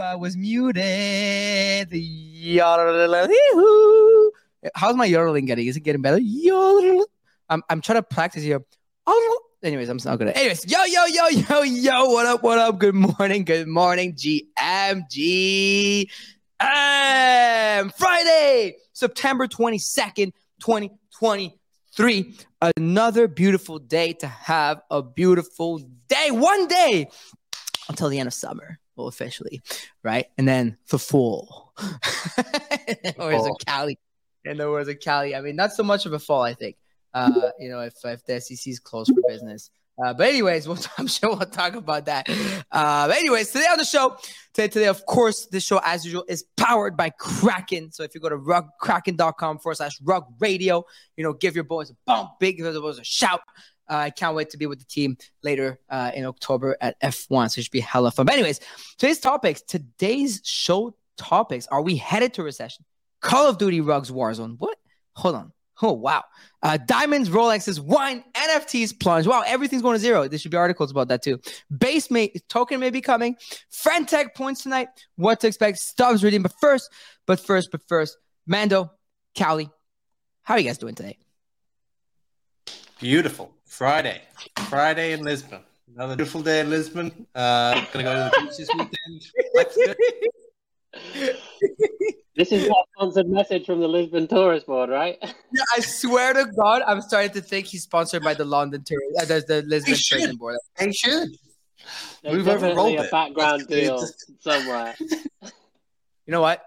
I was muted. How's my yodeling getting? Is it getting better? I'm, I'm trying to practice here. Anyways, I'm not gonna. Anyways, yo, yo, yo, yo, yo, what up, what up? Good morning, good morning, GMG. Friday, September 22nd, 2023. Another beautiful day to have a beautiful day. One day until the end of summer, well, officially, right? And then for fall. or is it Cali? In the words of Cali, I mean, not so much of a fall, I think. Uh, you know, if, if the SEC is closed for business. Uh, but anyways, we'll, I'm sure we'll talk about that. Uh, but anyways, today on the show, today, today, of course, this show, as usual, is powered by Kraken. So if you go to rug, kraken.com forward slash rug radio, you know, give your boys a bump, big give the boys a shout. Uh, I can't wait to be with the team later uh, in October at F1. So it should be hella fun. But anyways, today's topics, today's show topics, are we headed to recession? Call of Duty Rugs Warzone. What? Hold on. Oh, wow. Uh, diamonds, Rolexes, wine, NFTs plunge. Wow, everything's going to zero. There should be articles about that too. Base mate token may be coming. Friend tech points tonight. What to expect. Stubbs reading. But first, but first, but first, Mando, Cali, how are you guys doing today? Beautiful. Friday. Friday in Lisbon. Another beautiful day in Lisbon. Uh, gonna go to the beach this weekend. This is a sponsored message from the Lisbon Tourist Board, right? Yeah, I swear to God, I'm starting to think he's sponsored by the London Tourist, uh, the, the Lisbon Tourism Board. They should. There's We've definitely a background deal somewhere. You know what?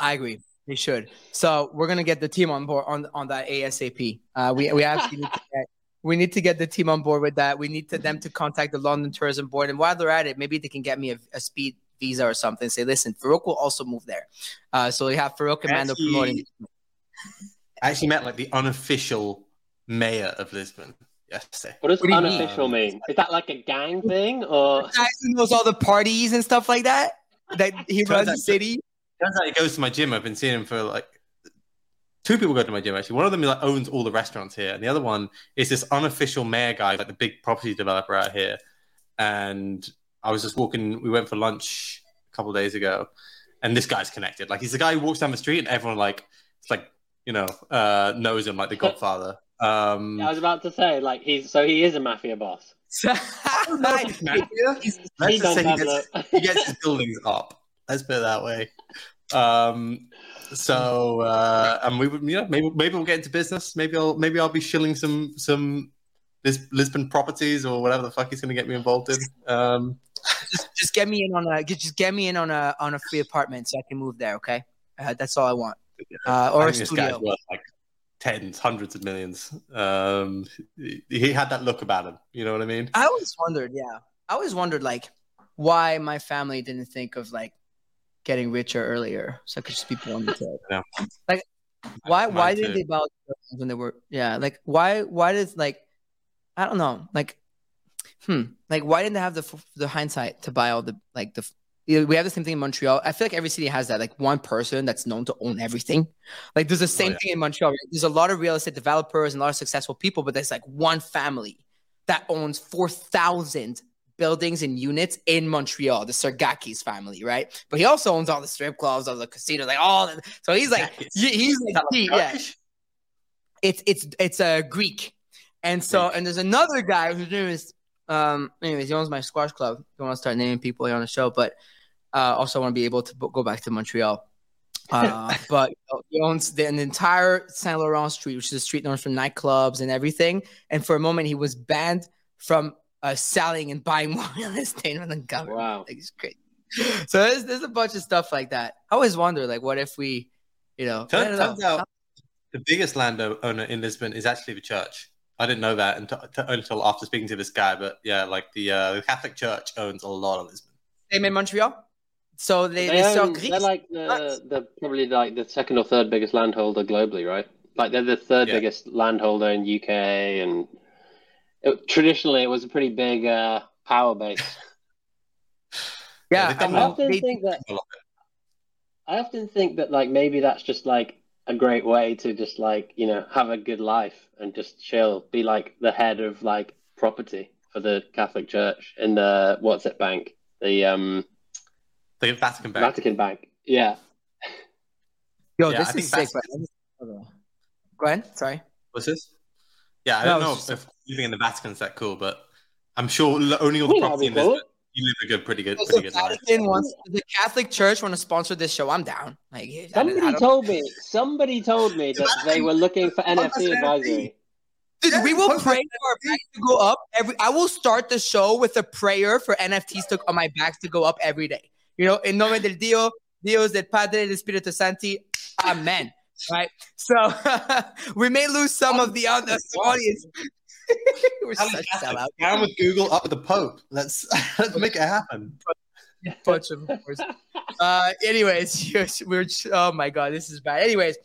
I agree. They should. So we're gonna get the team on board on on that ASAP. Uh, we we actually need to get we need to get the team on board with that. We need to them to contact the London Tourism Board, and while they're at it, maybe they can get me a, a speed visa or something. Say, listen, Farokh will also move there. Uh, so we have Farokh and Mando promoting. I actually met like the unofficial mayor of Lisbon yesterday. What does what unofficial mean? mean? Is that like a gang thing or? The guy who knows all the parties and stuff like that. That he runs the city. Turns out he goes to my gym. I've been seeing him for like two people go to my gym actually. One of them like owns all the restaurants here, and the other one is this unofficial mayor guy, like the big property developer out here. And I was just walking. We went for lunch a couple days ago, and this guy's connected. Like he's the guy who walks down the street, and everyone like it's like you know uh, knows him like the Godfather. Um, yeah, I was about to say like he's so he is a mafia boss. Let's he, he, gets, he gets his buildings up. Let's put it that way. Um, so uh, and we would, you know, maybe maybe we'll get into business. Maybe I'll maybe I'll be shilling some some Lisbon properties or whatever the fuck he's going to get me involved in. Um, just, just get me in on a just get me in on a on a free apartment so I can move there. Okay, uh, that's all I want. Uh, or a studio. Like tens, hundreds of millions. Um, he had that look about him. You know what I mean? I always wondered. Yeah, I always wondered like why my family didn't think of like getting richer earlier, so I could just be born it. Yeah. Like, why? Mine why too. did they buy when they were? Yeah, like why? Why does like I don't know, like hmm, like why didn't they have the the hindsight to buy all the like the we have the same thing in Montreal. I feel like every city has that, like one person that's known to own everything. Like there's the oh, same oh, yeah. thing in Montreal. Right? There's a lot of real estate developers and a lot of successful people, but there's like one family that owns four thousand buildings and units in Montreal, the Sergakis family, right? But he also owns all the strip clubs, all the casinos, like all. The, so he's like, he's like, he, yeah. It's it's it's a Greek, and so and there's another guy whose name is um, anyways, he owns my squash club. Don't want to start naming people here on the show, but uh, also want to be able to go back to Montreal. Uh, but he owns the, an entire Saint Laurent Street, which is a street known for nightclubs and everything. And for a moment, he was banned from uh, selling and buying more real estate from the government. Wow, like, it's great. So there's, there's a bunch of stuff like that. I always wonder, like, what if we, you know, turns, turns out the biggest landowner in Lisbon is actually the church. I didn't know that until, until after speaking to this guy. But yeah, like the, uh, the Catholic Church owns a lot of Lisbon. Same in Montreal. So they, they, they own, They're like the, the probably like the second or third biggest landholder globally, right? Like they're the third yeah. biggest landholder in UK, and it, traditionally it was a pretty big uh, power base. yeah, I, I often think that. I often think that like maybe that's just like a great way to just like you know have a good life and just chill be like the head of like property for the catholic church in the what's it bank the um The Vatican Bank. Vatican Bank. Yeah. Yo, yeah, this I is sick. Go ahead. Sorry. What's this? Yeah, I don't know if, if living in the Vatican is that cool, but I'm sure owning all the property in Lisbon, you live a good, pretty good, pretty good life. Wants, the Catholic Church want to sponsor this show. I'm down. Like somebody I, I told me, somebody told me that they were looking for NFT advisory. Dude, we will pray for our backs to go up every. I will start the show with a prayer for NFTs to on my backs to go up every day. You know, in nombre del Dio, Dios del Padre, del Espíritu Santo, Amen. Right. So we may lose some of the other audience. We're such. Down with Google, up with the Pope. Let's let's make it happen. Bunch of uh, anyways, we're oh my god, this is bad. Anyways,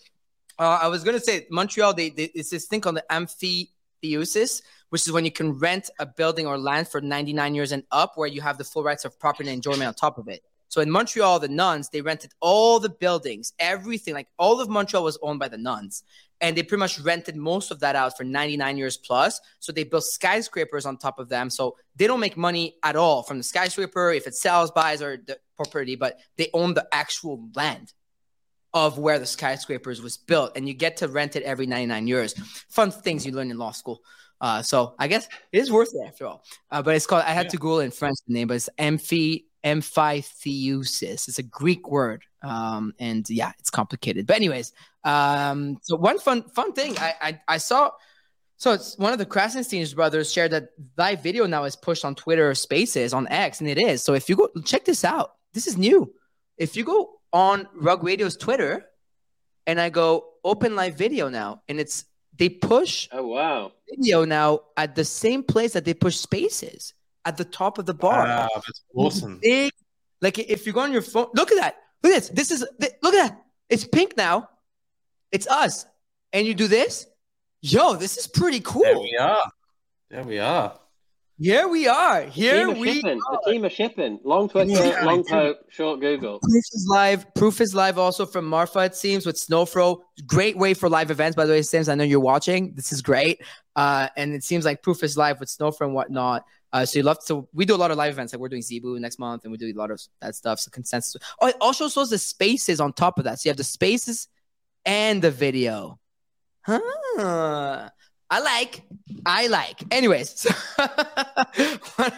uh, I was gonna say Montreal. They, they it's this thing called the emphyteusis, which is when you can rent a building or land for 99 years and up, where you have the full rights of property and enjoyment on top of it. So in Montreal, the nuns they rented all the buildings, everything. Like all of Montreal was owned by the nuns, and they pretty much rented most of that out for 99 years plus. So they built skyscrapers on top of them. So they don't make money at all from the skyscraper if it sells, buys, or the property, but they own the actual land of where the skyscrapers was built, and you get to rent it every 99 years. Fun things you learn in law school. Uh, so I guess it is worth it after all. Uh, but it's called. I had yeah. to Google in French the name, but it's Amphi emphyteusis. It's a Greek word, um, and yeah, it's complicated. But anyways, um, so one fun fun thing I, I, I saw. So it's one of the Krassenstein's brothers shared that live video now is pushed on Twitter Spaces on X, and it is. So if you go check this out, this is new. If you go on Rug Radio's Twitter, and I go open live video now, and it's they push oh wow video now at the same place that they push Spaces at the top of the bar. Wow, that's awesome. Big, like if you go on your phone, look at that. Look at this. This is look at that. It's pink now. It's us. And you do this. Yo, this is pretty cool. There we are. There we are. Here we are. Here we shipping. are. The team of shipping. Long Twitter, yeah, long poke, short Google. Proof is live. Proof is live also from Marfa, it seems, with Snowfro. Great way for live events, by the way, Sims. I know you're watching. This is great. Uh, and it seems like Proof is live with Snowfro and whatnot. Uh, so you love to. We do a lot of live events. Like we're doing Zebu next month, and we do a lot of that stuff. So consensus. Oh, it also shows the spaces on top of that. So you have the spaces and the video. Huh. I like. I like. Anyways, so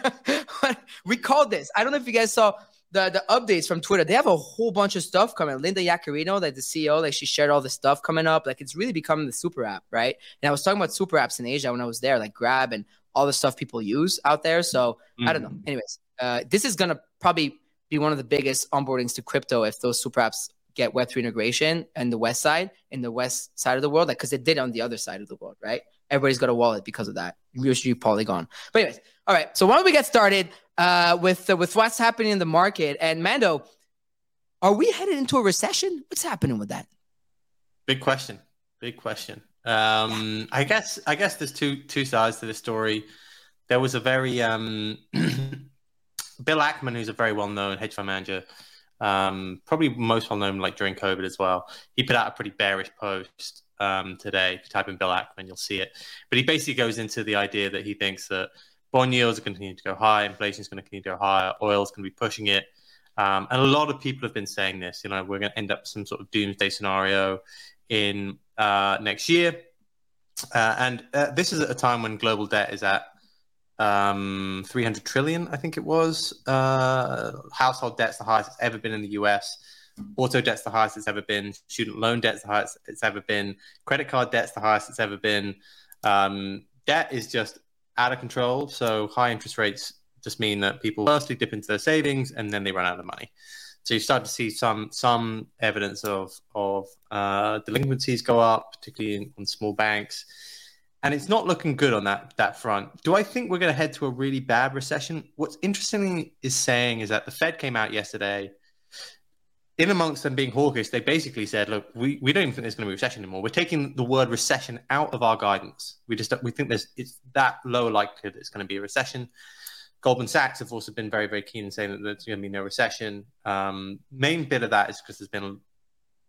we called this. I don't know if you guys saw the the updates from Twitter. They have a whole bunch of stuff coming. Linda Yaccarino, like the CEO, like she shared all the stuff coming up. Like it's really becoming the super app, right? And I was talking about super apps in Asia when I was there, like Grab and all the stuff people use out there. So mm. I don't know. Mm. Anyways, uh, this is gonna probably be one of the biggest onboardings to crypto if those super apps get Web3 integration and the West side, in the West side of the world, like because it did on the other side of the world, right? Everybody's got a wallet because of that. Usually Polygon. But anyways, all right. So why don't we get started uh, with uh, with what's happening in the market? And Mando, are we headed into a recession? What's happening with that? Big question. Big question. Um, I guess I guess there's two two sides to the story. There was a very um, Bill Ackman, who's a very well known hedge fund manager, um, probably most well known like during COVID as well. He put out a pretty bearish post um, today. If you type in Bill Ackman, you'll see it. But he basically goes into the idea that he thinks that bond yields are going to continue to go high, inflation is going to continue to go higher, oil is going to be pushing it. Um, and a lot of people have been saying this. You know, we're going to end up some sort of doomsday scenario in uh, next year. Uh, and uh, this is at a time when global debt is at um, 300 trillion, I think it was. Uh, household debt's the highest it's ever been in the US. Auto debt's the highest it's ever been. Student loan debt's the highest it's ever been. Credit card debt's the highest it's ever been. Um, debt is just out of control. So high interest rates just mean that people firstly dip into their savings and then they run out of money. So you start to see some some evidence of of uh, delinquencies go up, particularly in, on small banks, and it's not looking good on that that front. Do I think we're going to head to a really bad recession? What's interesting is saying is that the Fed came out yesterday. In amongst them being hawkish, they basically said, "Look, we, we don't even think there's going to be a recession anymore. We're taking the word recession out of our guidance. We just we think there's it's that low likelihood it's going to be a recession." Goldman Sachs have also been very, very keen in saying that there's going to be no recession. Um, main bit of that is because there's been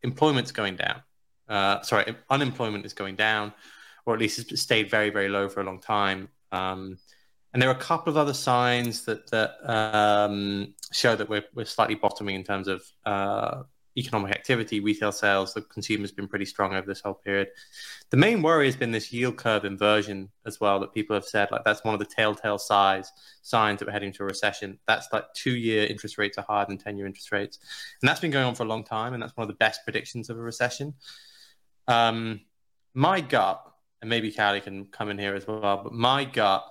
employment's going down. Uh, sorry, unemployment is going down, or at least it's stayed very, very low for a long time. Um, and there are a couple of other signs that that um, show that we're we're slightly bottoming in terms of uh, economic activity, retail sales. The consumer's been pretty strong over this whole period. The main worry has been this yield curve inversion as well. That people have said like that's one of the telltale size signs that we're heading to a recession. That's like two-year interest rates are higher than ten-year interest rates, and that's been going on for a long time. And that's one of the best predictions of a recession. Um, my gut, and maybe Callie can come in here as well, but my gut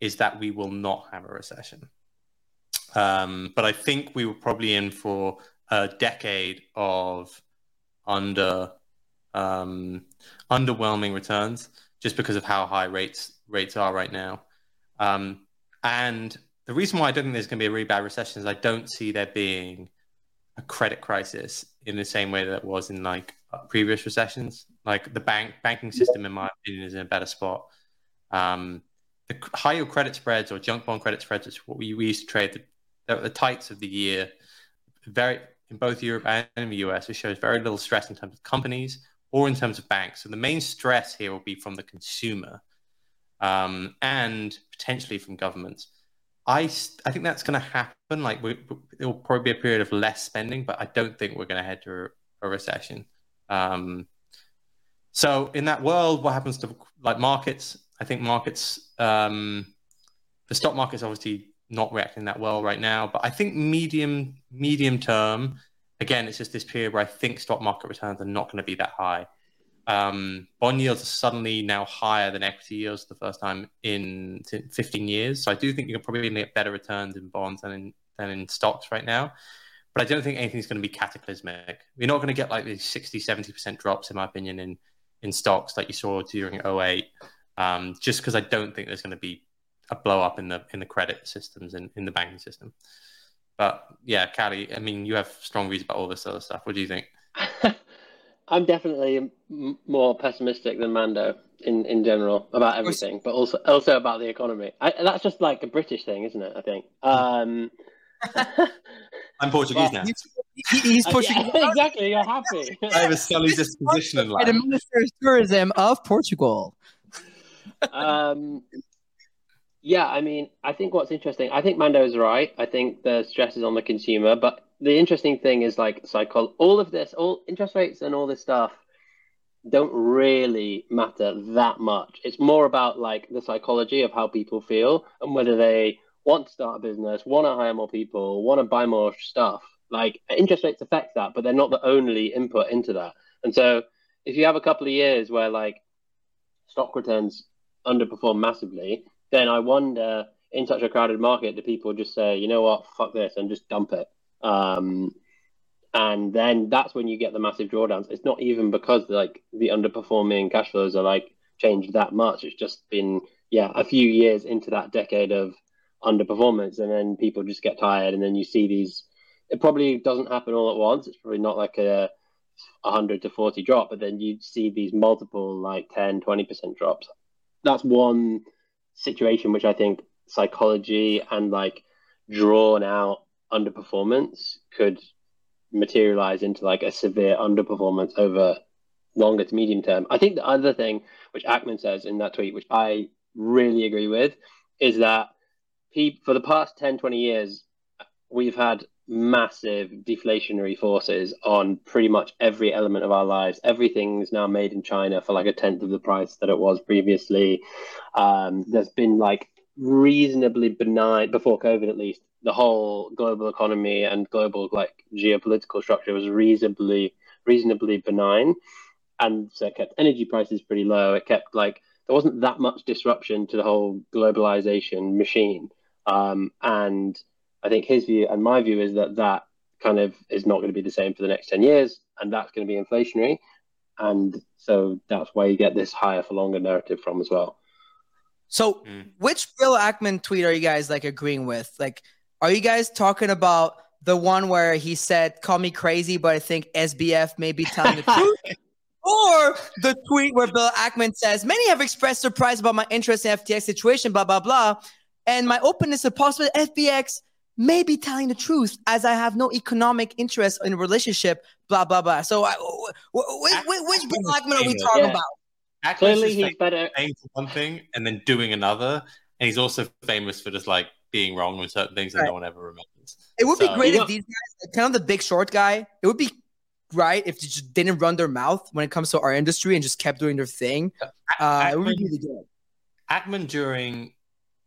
is that we will not have a recession. Um, but I think we were probably in for a decade of under um, underwhelming returns just because of how high rates rates are right now. Um, and the reason why I don't think there's going to be a really bad recession is I don't see there being a credit crisis in the same way that it was in like previous recessions. Like the bank banking system, in my opinion, is in a better spot. Um, the higher credit spreads or junk bond credit spreads, is what we, we used to trade the, the tights of the year, very in both Europe and in the US, it shows very little stress in terms of companies or in terms of banks. So the main stress here will be from the consumer um, and potentially from governments. I, I think that's going to happen. Like it will probably be a period of less spending, but I don't think we're going to head to a, a recession. Um, so in that world, what happens to like markets? I think markets, um, the stock market's obviously not reacting that well right now, but I think medium medium term, again, it's just this period where I think stock market returns are not going to be that high. Um, bond yields are suddenly now higher than equity yields for the first time in 15 years. So I do think you're probably going to get better returns in bonds than in than in stocks right now. But I don't think anything's going to be cataclysmic. We're not going to get like these 60, 70% drops, in my opinion, in in stocks like you saw during 08 um, just because I don't think there's going to be a blow up in the in the credit systems and in, in the banking system. But yeah, Callie, I mean, you have strong views about all this other stuff. What do you think? I'm definitely m- more pessimistic than Mando in, in general about everything, but also also about the economy. I, that's just like a British thing, isn't it? I think. Um, I'm Portuguese well, now. He's, he's Portuguese. Yeah, exactly. You're happy. I have a sunny disposition in life. The Minister of Tourism of Portugal um, yeah, I mean, I think what's interesting, I think Mando is right. I think the stress is on the consumer, but the interesting thing is like cycle all of this, all interest rates and all this stuff don't really matter that much. It's more about like the psychology of how people feel and whether they want to start a business, want to hire more people, want to buy more stuff. Like interest rates affect that, but they're not the only input into that. And so if you have a couple of years where like stock returns underperform massively, then I wonder in such a crowded market, do people just say, you know what, fuck this, and just dump it? Um, and then that's when you get the massive drawdowns. It's not even because like the underperforming cash flows are like changed that much. It's just been yeah a few years into that decade of underperformance, and then people just get tired, and then you see these. It probably doesn't happen all at once. It's probably not like a 100 to 40 drop, but then you see these multiple like 10, 20% drops. That's one situation which I think psychology and like drawn out underperformance could materialize into like a severe underperformance over longer to medium term. I think the other thing which Ackman says in that tweet, which I really agree with, is that he, for the past 10, 20 years, we've had massive deflationary forces on pretty much every element of our lives. Everything's now made in China for like a tenth of the price that it was previously. Um, there's been like reasonably benign before COVID, at least. The whole global economy and global like geopolitical structure was reasonably reasonably benign, and so it kept energy prices pretty low. It kept like there wasn't that much disruption to the whole globalization machine, um, and I think his view and my view is that that kind of is not going to be the same for the next 10 years, and that's going to be inflationary. And so that's why you get this higher for longer narrative from as well. So, mm. which Bill Ackman tweet are you guys like agreeing with? Like, are you guys talking about the one where he said, "Call me crazy, but I think SBF may be telling the truth"? Or the tweet where Bill Ackman says, Many have expressed surprise about my interest in FTX situation, blah, blah, blah. And my openness to possible FBX may be telling the truth as I have no economic interest in a relationship, blah, blah, blah. So, I, which, which Blackman are we talking yeah. about? Clearly, he's better saying one thing and then doing another. and he's also famous for just like being wrong with certain things that right. no one ever remembers. It would so, be great if these guys, kind of the big short guy, it would be right if they just didn't run their mouth when it comes to our industry and just kept doing their thing. Uh, Ackman, it would be really good. Ackman during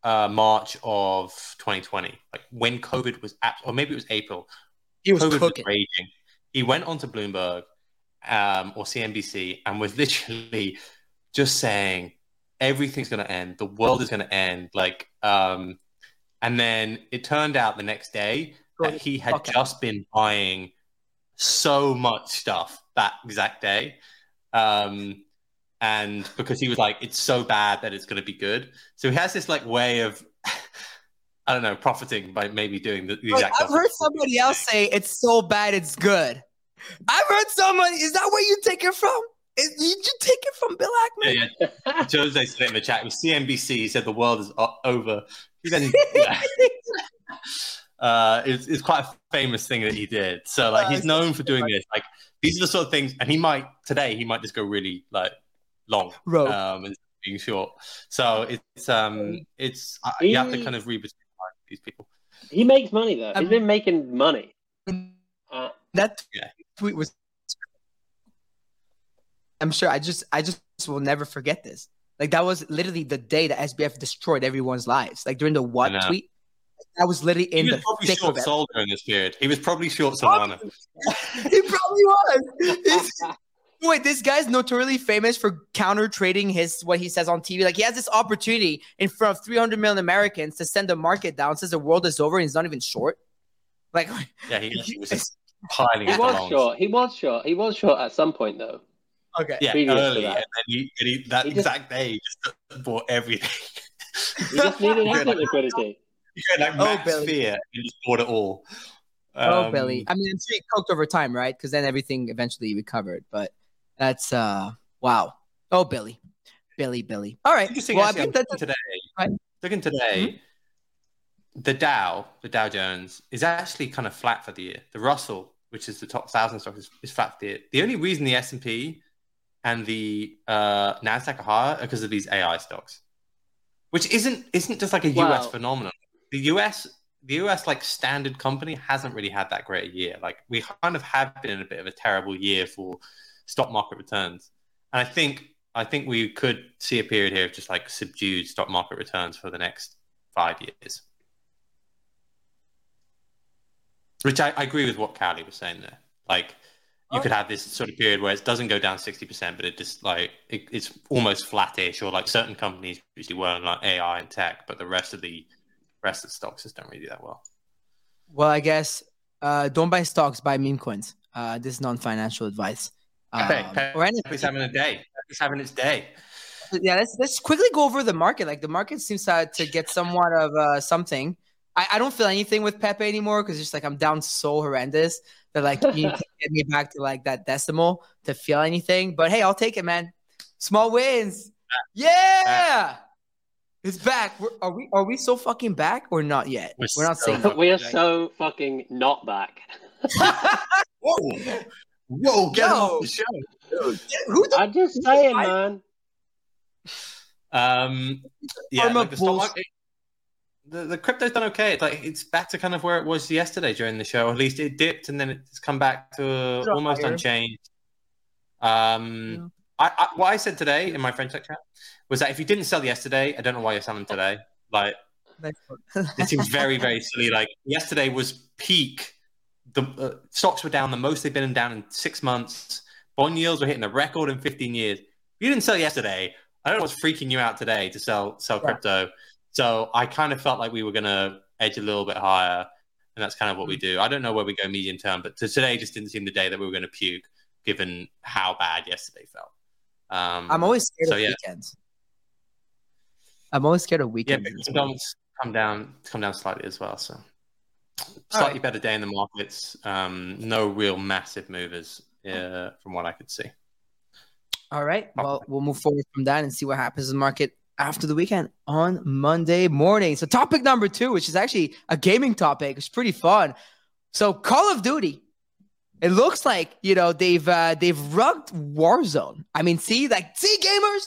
uh, March of 2020, like when COVID was at, or maybe it was April. He was COVID cooking. Was raging. He went onto Bloomberg um, or CNBC and was literally just saying everything's going to end, the world is going to end, like, um, and then it turned out the next day that he had okay. just been buying so much stuff that exact day. Um, and because he was like, it's so bad that it's going to be good. So he has this like way of, I don't know, profiting by maybe doing the, the exact. I've heard somebody else say it's so bad it's good. I've heard somebody. Is that where you take it from? Is, did you take it from Bill Ackman? Yeah, yeah. Jose said in the chat. It was CNBC. He said the world is over. He then. uh, it's, it's quite a famous thing that he did. So like he's known for doing this. Like these are the sort of things, and he might today he might just go really like long um, and being short. So it's um it's uh, you have to kind of read between these people. He makes money though. Um, He's been making money. Uh, that yeah. tweet was. I'm sure. I just I just will never forget this. Like that was literally the day that SBF destroyed everyone's lives. Like during the what tweet. I was literally in he was the probably thick short sold during this period. He was probably short Solana. he probably was. Wait, this guy's notoriously famous for counter trading his what he says on TV. Like he has this opportunity in front of 300 million Americans to send the market down. Says the world is over, and he's not even short. Like, yeah, he, he was just piling. He was short. He was short. He was short at some point, though. Okay. Yeah, early, and then he, and he that he exact just, day he just bought everything. he just needed asset liquidity. He had like oh, max Billy. fear and just bought it all. Oh, um, oh, Billy. I mean, I'm sure he coked over time, right? Because then everything eventually recovered. But that's uh wow. Oh, Billy, Billy, Billy. All right. Well, I think that's today. Right. Looking today, mm-hmm. the Dow, the Dow Jones, is actually kind of flat for the year. The Russell, which is the top thousand stock, is, is flat for the year. The only reason the S and P and the uh, Nasdaq are higher are because of these AI stocks, which isn't isn't just like a US phenomenon. The US the US like standard company hasn't really had that great a year. Like we kind of have been in a bit of a terrible year for stock market returns. And I think I think we could see a period here of just like subdued stock market returns for the next five years. Which I, I agree with what Callie was saying there. Like you could have this sort of period where it doesn't go down 60%, but it just like it, it's almost flattish, or like certain companies usually were like AI and tech, but the rest of the rest of the stocks just don't really do that well. Well, I guess uh, don't buy stocks, buy meme coins. Uh, this is non-financial advice. Um, hey, or anything. having a day. He's having his day. Yeah, let's let's quickly go over the market. Like the market seems to, to get somewhat of uh, something. I, I don't feel anything with Pepe anymore because it's just like I'm down so horrendous that like you need to get me back to like that decimal to feel anything. But hey, I'll take it, man. Small wins. Yeah. It's back. We're, are we are we so fucking back or not yet? We're, We're not so saying we are so fucking not back. Whoa. Whoa, get Yo. off the show. Who the I'm just saying, man. Um, yeah, like the, stock market, the, the crypto's done okay. It's like it's back to kind of where it was yesterday during the show. At least it dipped and then it's come back to almost higher. unchanged. Um, yeah. I, I, what I said today in my French chat was that if you didn't sell yesterday, I don't know why you're selling today. Like, it seems very, very silly. Like yesterday was peak the uh, stocks were down the most they've been down in six months. Bond yields were hitting a record in 15 years. You didn't sell yesterday. I don't know what's freaking you out today to sell sell crypto. So I kind of felt like we were going to edge a little bit higher, and that's kind of what we do. I don't know where we go medium term, but today just didn't seem the day that we were going to puke, given how bad yesterday felt. Um, I'm always scared so, of yeah. weekends. I'm always scared of weekends. Yeah, come come down, come down slightly as well. So slightly right. better day in the markets. Um, no real massive movers uh, from what I could see. All right. Well, we'll move forward from that and see what happens in the market after the weekend on Monday morning. So, topic number two, which is actually a gaming topic, it's pretty fun. So, Call of Duty. It looks like you know they've uh, they've rugged Warzone. I mean, see, like, see, gamers,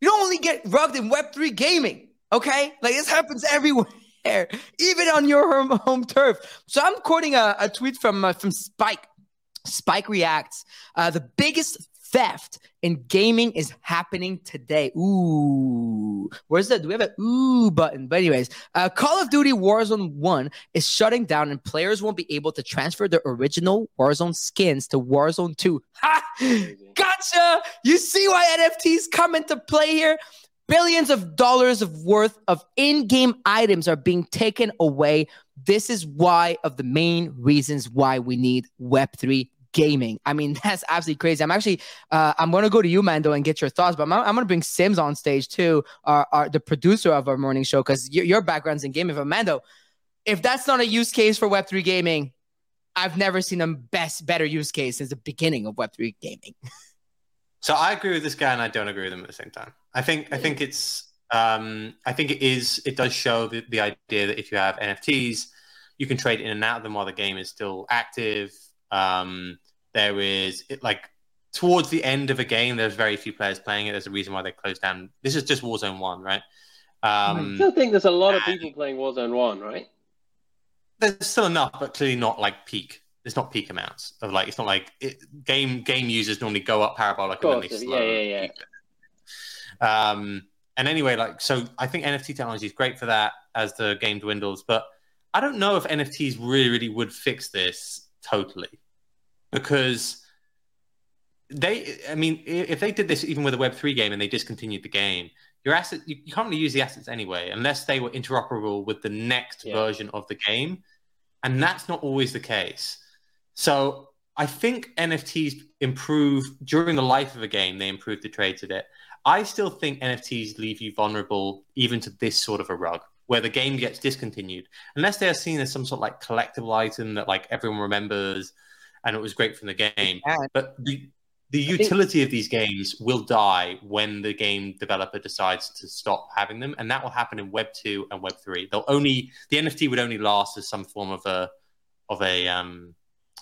you don't only get rugged in Web three gaming. Okay, like this happens everywhere, even on your home, turf. So I'm quoting a, a tweet from uh, from Spike. Spike reacts. Uh, the biggest theft in gaming is happening today. Ooh, where's the? Do we have a ooh button? But anyways, uh, Call of Duty Warzone One is shutting down, and players won't be able to transfer their original Warzone skins to Warzone Two. Ha! Gotcha. You see why NFTs come into play here? Billions of dollars of worth of in-game items are being taken away. This is why of the main reasons why we need Web3 gaming. I mean, that's absolutely crazy. I'm actually, uh, I'm going to go to you, Mando, and get your thoughts, but I'm, I'm going to bring Sims on stage too, our, our, the producer of our morning show, because your, your background's in gaming. But Mando, if that's not a use case for Web3 gaming, I've never seen a best, better use case since the beginning of Web3 gaming. So I agree with this guy, and I don't agree with him at the same time. I think I think it's um, I think it is it does show the, the idea that if you have NFTs, you can trade in and out of them while the game is still active. Um, there is it, like towards the end of a game, there's very few players playing it. There's a reason why they closed down. This is just Warzone One, right? Um, I still think there's a lot of people playing Warzone One, right? There's still enough, but clearly not like peak it's not peak amounts of like it's not like it, game game users normally go up parabolic and then they slow. Yeah, yeah, yeah. Um, and anyway, like so, I think NFT technology is great for that as the game dwindles, but I don't know if NFTs really, really would fix this totally because they. I mean, if they did this even with a Web three game and they discontinued the game, your asset you, you can't really use the assets anyway unless they were interoperable with the next yeah. version of the game, and that's not always the case. So I think NFTs improve during the life of a game. They improve the trades of it. I still think NFTs leave you vulnerable even to this sort of a rug where the game gets discontinued unless they are seen as some sort of like collectible item that like everyone remembers and it was great from the game. But the the utility think... of these games will die when the game developer decides to stop having them, and that will happen in Web two and Web three. They'll only the NFT would only last as some form of a of a um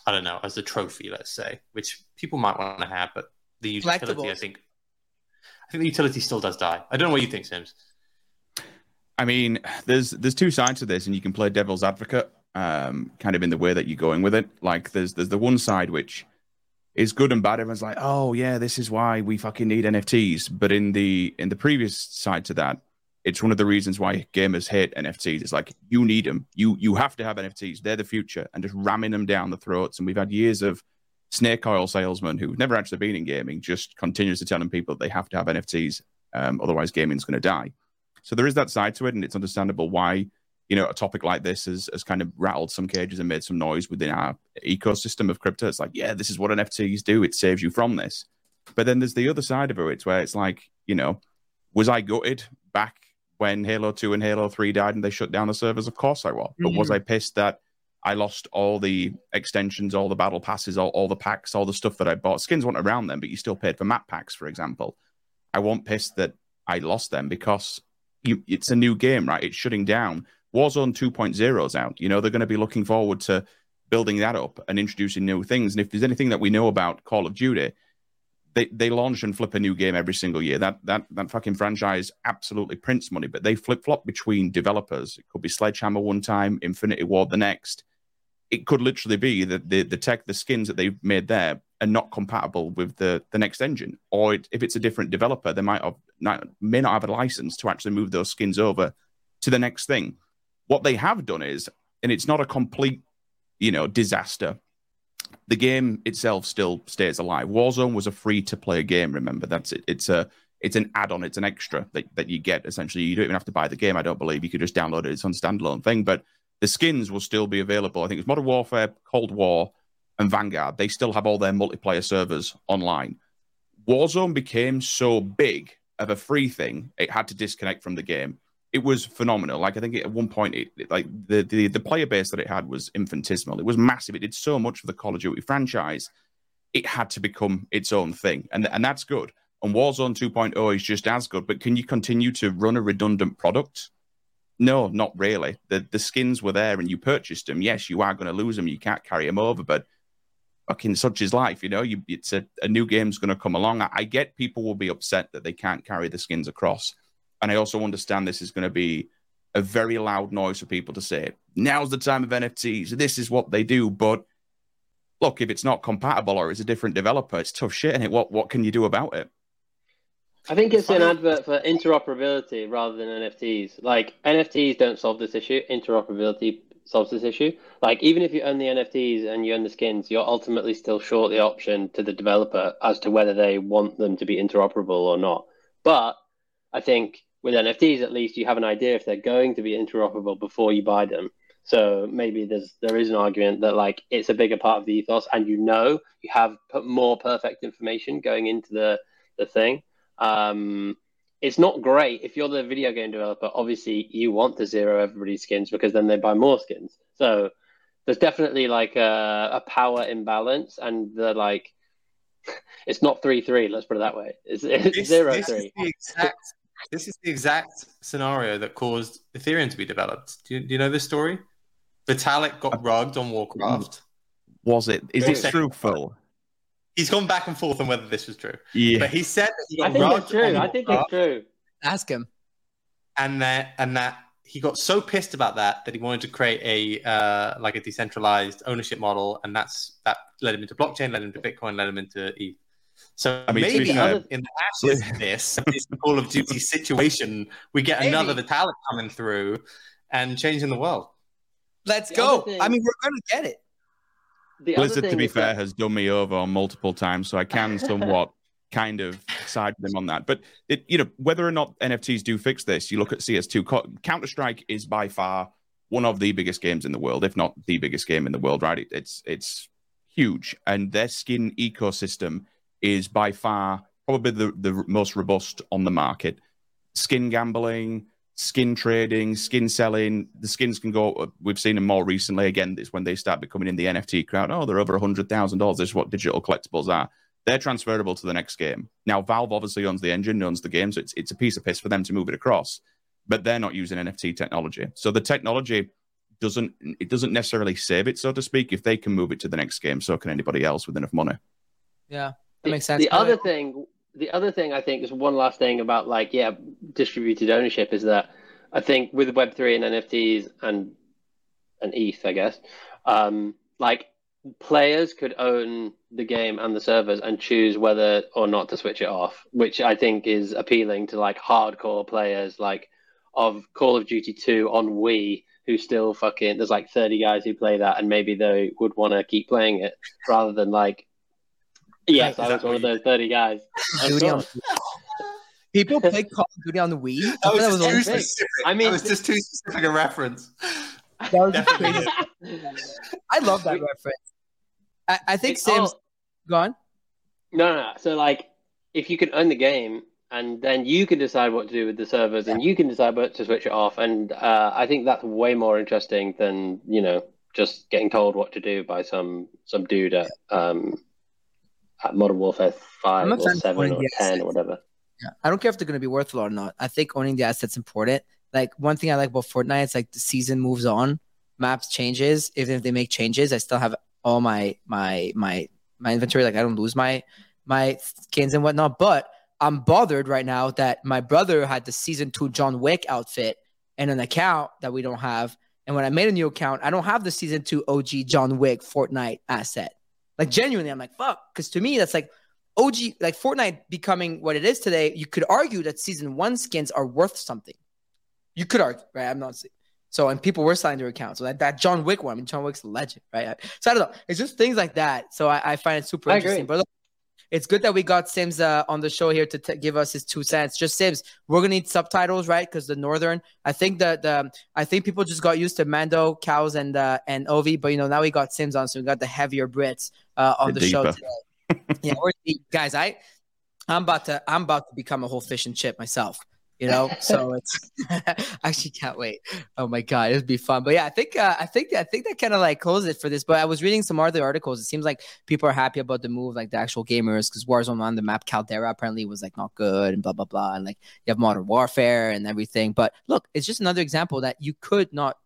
I don't know, as a trophy, let's say, which people might want to have, but the utility, I think, think the utility still does die. I don't know what you think, Sims. I mean, there's there's two sides to this, and you can play devil's advocate, um, kind of in the way that you're going with it. Like, there's there's the one side which is good and bad. Everyone's like, oh yeah, this is why we fucking need NFTs. But in the in the previous side to that, it's one of the reasons why gamers hate NFTs. It's like you need them. You you have to have NFTs. They're the future, and just ramming them down the throats. And we've had years of snake oil salesman who've never actually been in gaming, just continuously telling people they have to have NFTs, um, otherwise gaming's going to die. So there is that side to it, and it's understandable why you know a topic like this has, has kind of rattled some cages and made some noise within our ecosystem of crypto. It's like, yeah, this is what NFTs do. It saves you from this. But then there's the other side of it, where it's like, you know, was I gutted back when Halo 2 and Halo 3 died and they shut down the servers? Of course I was. Mm-hmm. But was mm-hmm. I pissed that I lost all the extensions, all the battle passes, all, all the packs, all the stuff that I bought? Skins weren't around then, but you still paid for map packs, for example. I won't pissed that I lost them because you, it's a new game, right? It's shutting down. Warzone 2.0 is out. You know, they're going to be looking forward to building that up and introducing new things. And if there's anything that we know about Call of Duty, they they launch and flip a new game every single year. That that that fucking franchise absolutely prints money, but they flip flop between developers. It could be Sledgehammer one time, Infinity Ward the next. It could literally be that the the tech, the skins that they've made there are not compatible with the the next engine, or it, if it's a different developer, they might have not, may not have a license to actually move those skins over to the next thing. What they have done is, and it's not a complete, you know, disaster the game itself still stays alive. Warzone was a free to play game. Remember, that's it. It's a it's an add-on. It's an extra that, that you get. Essentially, you don't even have to buy the game. I don't believe you could just download it. It's on standalone thing. But the skins will still be available. I think it's Modern Warfare, Cold War, and Vanguard. They still have all their multiplayer servers online. Warzone became so big of a free thing, it had to disconnect from the game it was phenomenal. Like I think at one point, it, like the, the the player base that it had was infinitesimal. It was massive. It did so much for the Call of Duty franchise. It had to become its own thing, and and that's good. And Warzone 2.0 is just as good. But can you continue to run a redundant product? No, not really. The the skins were there, and you purchased them. Yes, you are going to lose them. You can't carry them over, but fucking such is life. You know, you, it's a, a new game's going to come along. I, I get people will be upset that they can't carry the skins across And I also understand this is going to be a very loud noise for people to say, now's the time of NFTs. This is what they do. But look, if it's not compatible or it's a different developer, it's tough shit. And it what what can you do about it? I think it's an advert for interoperability rather than NFTs. Like NFTs don't solve this issue. Interoperability solves this issue. Like even if you own the NFTs and you own the skins, you're ultimately still short the option to the developer as to whether they want them to be interoperable or not. But I think with NFTs, at least you have an idea if they're going to be interoperable before you buy them. So maybe there's there is an argument that like it's a bigger part of the ethos, and you know you have put more perfect information going into the the thing. Um, it's not great if you're the video game developer. Obviously, you want to zero everybody's skins because then they buy more skins. So there's definitely like a, a power imbalance, and the like. It's not three three. Let's put it that way. It's, it's this, zero this three. Is the exact, this is the exact scenario that caused Ethereum to be developed. Do you, do you know this story? Vitalik got rugged on Warcraft. Was it? Is it true, Phil? He's gone back and forth on whether this was true. Yeah. But he said that he got I think it's true. I think it's true. Ask him. and that and that he got so pissed about that that he wanted to create a uh, like a decentralized ownership model, and that's that led him into blockchain, led him to Bitcoin, led him into ETH. So I mean, maybe fair- in the ashes of this, this Call of Duty situation, we get Maybe. another Vitalik coming through and changing the world. Let's The go. thing- I mean, we're gonna get it. The Blizzard, to be fair, that- has done me over multiple times, so I can somewhat kind of side with them on that. But it, you know, whether or not NFTs do fix this, you look at CS2. Counter Strike is by far one of the biggest games in the world, if not the biggest game in the world. Right? It, it's it's huge, and their skin ecosystem is by far probably the the most robust on the market. Skin gambling, skin trading, skin selling. The skins can go. We've seen them more recently. Again, it's when they start becoming in the NFT crowd. Oh, they're over a hundred thousand dollars. This is what digital collectibles are. They're transferable to the next game. Now, Valve obviously owns the engine, owns the game, so it's it's a piece of piss for them to move it across. But they're not using NFT technology, so the technology doesn't it doesn't necessarily save it, so to speak. If they can move it to the next game, so can anybody else with enough money. Yeah, that the, makes sense. The other ahead. thing, the other thing I think is one last thing about like yeah, distributed ownership is that I think with Web three and NFTs and and ETH, I guess, um, like players could own the game and the servers and choose whether or not to switch it off, which I think is appealing to like hardcore players like of Call of Duty 2 on Wii who still fucking there's like 30 guys who play that and maybe they would want to keep playing it rather than like yes, I was one of those 30 guys. Duty on- People play Call of Duty on the Wii. I thought that was too specific. I mean- that was just too specific a reference. That was crazy. I love that reference. I, I think It's Sims. all- Gone. No, no, no. So like, if you can own the game, and then you can decide what to do with the servers, and you can decide what to switch it off, and uh, I think that's way more interesting than you know just getting told what to do by some some dude at um at Modern Warfare five or seven or ten assets. or whatever. Yeah. I don't care if they're going to be worth a lot or not. I think owning the assets important. Like one thing I like about Fortnite, it's like the season moves on, maps changes. Even if they make changes, I still have all my my my my inventory. Like I don't lose my my skins and whatnot. But I'm bothered right now that my brother had the season two John Wick outfit and an account that we don't have. And when I made a new account, I don't have the season two OG John Wick Fortnite asset. Like genuinely, I'm like, fuck. Because to me, that's like OG, like Fortnite becoming what it is today. You could argue that season one skins are worth something. You could argue, right? I'm not. So, and people were selling their accounts. So that, that John Wick one, I mean, John Wick's a legend, right? So I don't know. It's just things like that. So I, I find it super I interesting. agree. But it's good that we got Sims uh, on the show here to t- give us his two cents. Just Sims, we're gonna need subtitles, right? Because the northern, I think that the I think people just got used to Mando, cows, and uh, and Ovi, but you know now we got Sims on, so we got the heavier Brits uh, on The the show today. yeah, guys. I I'm about to I'm about to become a whole fish and chip myself. You know, so it's I actually can't wait. Oh my god, it'd be fun. But yeah, I think uh, I think I think that kind of like closes it for this. But I was reading some other articles. It seems like people are happy about the move, like the actual gamers, because Warzone on the map Caldera apparently was like not good and blah blah blah, and like you have Modern Warfare and everything. But look, it's just another example that you could not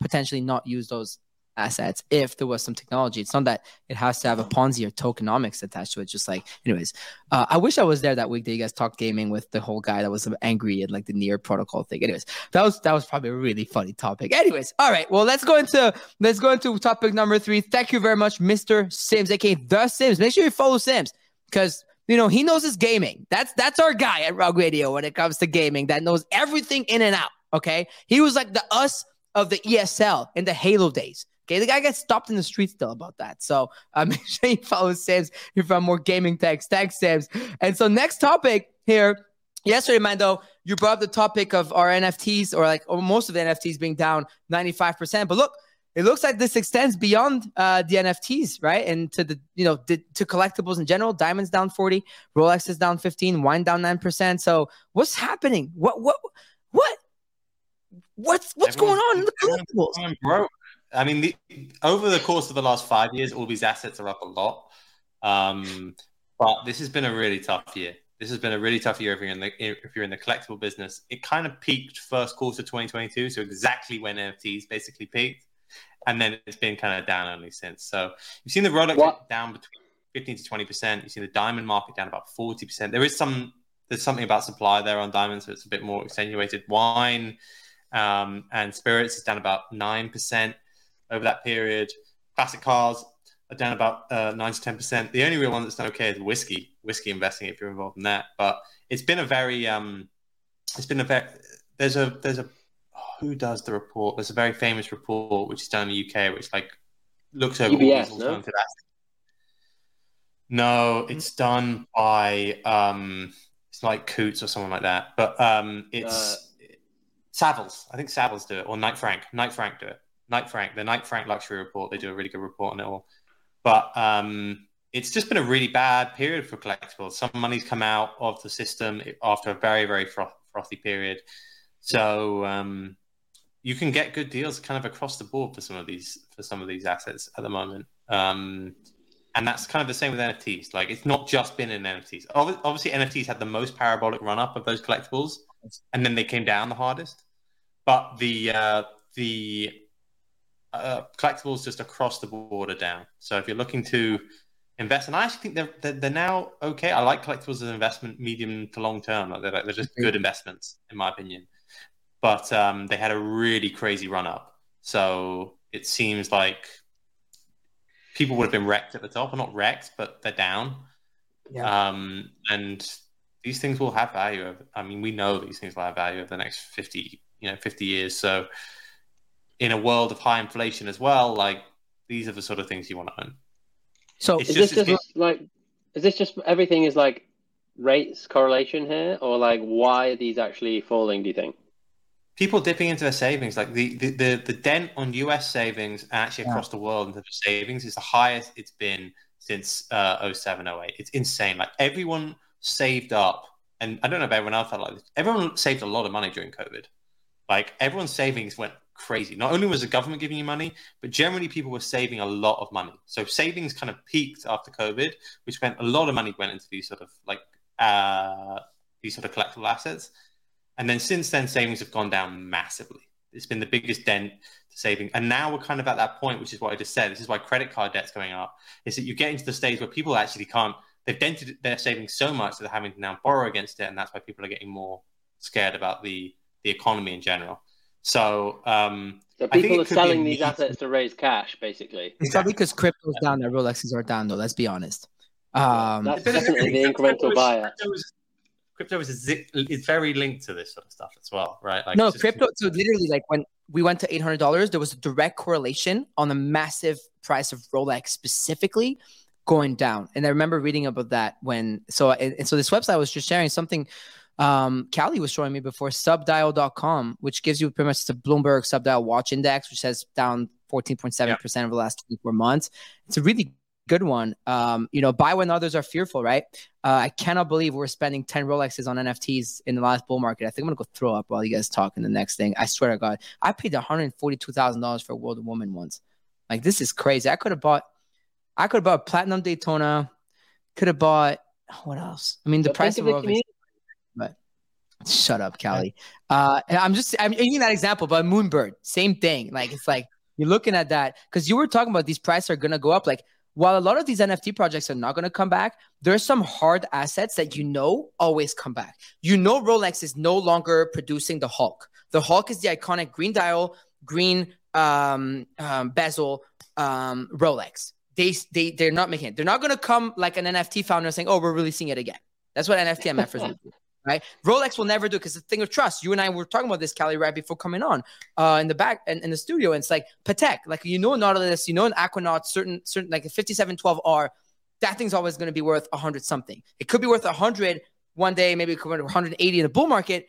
potentially not use those assets if there was some technology. It's not that it has to have a Ponzi or tokenomics attached to it. Just like, anyways, uh, I wish I was there that week that you guys talked gaming with the whole guy that was angry at like the near protocol thing. Anyways, that was that was probably a really funny topic. Anyways, all right, well let's go into let's go into topic number three. Thank you very much, Mister Sims, aka the Sims. Make sure you follow Sims because you know he knows his gaming. That's that's our guy at Rug Radio when it comes to gaming. That knows everything in and out. Okay, he was like the us of the ESL in the Halo days. Okay, the guy gets stopped in the street still about that. So uh, make sure you follow Sam's if you found more gaming text. Thanks, Sam's. And so next topic here. Yesterday, Mando, you brought up the topic of our NFTs or like or most of the NFTs being down 95%. But look, it looks like this extends beyond uh, the NFTs, right? And to the you know the, to collectibles in general. Diamonds down 40, Rolex is down 15, wine down 9%. So what's happening? What what what What's what's Everyone's, going on in the collectibles? Broke. I mean, the, over the course of the last five years, all these assets are up a lot. Um, but this has been a really tough year. This has been a really tough year if you're in the if you're in the collectible business. It kind of peaked first quarter 2022, so exactly when NFTs basically peaked, and then it's been kind of down only since. So you've seen the Rolex what? down between 15 to 20 percent. You've seen the diamond market down about 40 percent. There is some there's something about supply there on diamonds, so it's a bit more extenuated. Wine um, and spirits is down about 9% over that period. Classic cars are down about uh, 9 to 10%. The only real one that's done okay is whiskey, whiskey investing if you're involved in that. But it's been a very, um, it's been a very, there's a, there's a, who does the report? There's a very famous report which is done in the UK, which like looks over UBS, all these alternative no? assets. No, it's done by um, it's like Coutts or someone like that. But um, it's uh, Savills, I think Savills do it, or Knight Frank. Knight Frank do it. Knight Frank, the Knight Frank luxury report. They do a really good report on it all. But um, it's just been a really bad period for collectibles. Some money's come out of the system after a very, very froth- frothy period. So um, you can get good deals kind of across the board for some of these for some of these assets at the moment. Um, and that's kind of the same with NFTs. Like it's not just been in NFTs. Obviously, NFTs had the most parabolic run up of those collectibles, and then they came down the hardest but the uh, the uh, collectibles just across the board are down. So if you're looking to invest, and I actually think they're, they're, they're now okay. I like collectibles as an investment, medium to long term. Like they're, they're just good investments, in my opinion. But um, they had a really crazy run up, so it seems like people would have been wrecked at the top, or not wrecked, but they're down. Yeah. Um, and these things will have value. I mean, we know these things will have value over the next 50, you know 50 years. So in a world of high inflation as well, like these are the sort of things you want to own. So it's is just, this just like is this just everything is like rates correlation here, or like why are these actually falling? Do you think? People dipping into their savings, like the the, the, the dent on U.S. savings and actually across the world in terms of savings is the highest it's been since uh, 07, 08. It's insane. Like everyone saved up, and I don't know if everyone else felt like this. Everyone saved a lot of money during COVID. Like everyone's savings went crazy. Not only was the government giving you money, but generally people were saving a lot of money. So savings kind of peaked after COVID, which meant a lot of money went into these sort of like uh, these sort of collectible assets. And then since then, savings have gone down massively. It's been the biggest dent to saving. And now we're kind of at that point, which is what I just said. This is why credit card debt's going up. Is that you get into the stage where people actually can't. They've dented their savings so much that they're having to now borrow against it, and that's why people are getting more scared about the the economy in general. So, um, so people are selling these assets to raise cash, basically. It's not because crypto's down that Rolexes are down, though. Let's be honest. Um, That's definitely the incremental buyer. Crypto is, is very linked to this sort of stuff as well, right? Like no, crypto. So literally, like when we went to eight hundred dollars, there was a direct correlation on the massive price of Rolex specifically going down. And I remember reading about that when so and so this website was just sharing something um, Callie was showing me before subdial.com, which gives you pretty much the Bloomberg subdial watch index, which has down 14.7% yeah. over the last 24 months. It's a really good one. Um, you know, buy when others are fearful, right? Uh, I cannot believe we're spending 10 Rolexes on NFTs in the last bull market. I think I'm gonna go throw up while you guys talk in the next thing. I swear to God, I paid $142,000 for a World of Woman once. Like this is crazy. I could have bought, I could have bought Platinum Daytona. Could have bought what else? I mean, the price of, of the Shut up, Callie. Uh, I'm just I'm using that example, but Moonbird, same thing. Like it's like You're looking at that because you were talking about these prices are gonna go up. Like while a lot of these NFT projects are not gonna come back, there's some hard assets that you know always come back. You know Rolex is no longer producing the Hulk. The Hulk is the iconic green dial, green um, um, bezel um, Rolex. They they they're not making it. They're not gonna come like an NFT founder saying, "Oh, we're releasing it again." That's what NFT MFers do right? Rolex will never do because it's a thing of trust. You and I were talking about this, Callie, right before coming on uh, in the back and in, in, the studio. And it's like Patek, like you know Nautilus, you know an Aquanaut, certain certain like a 5712R, that thing's always going to be worth 100 something. It could be worth 100 one day, maybe it could be 180 in the bull market,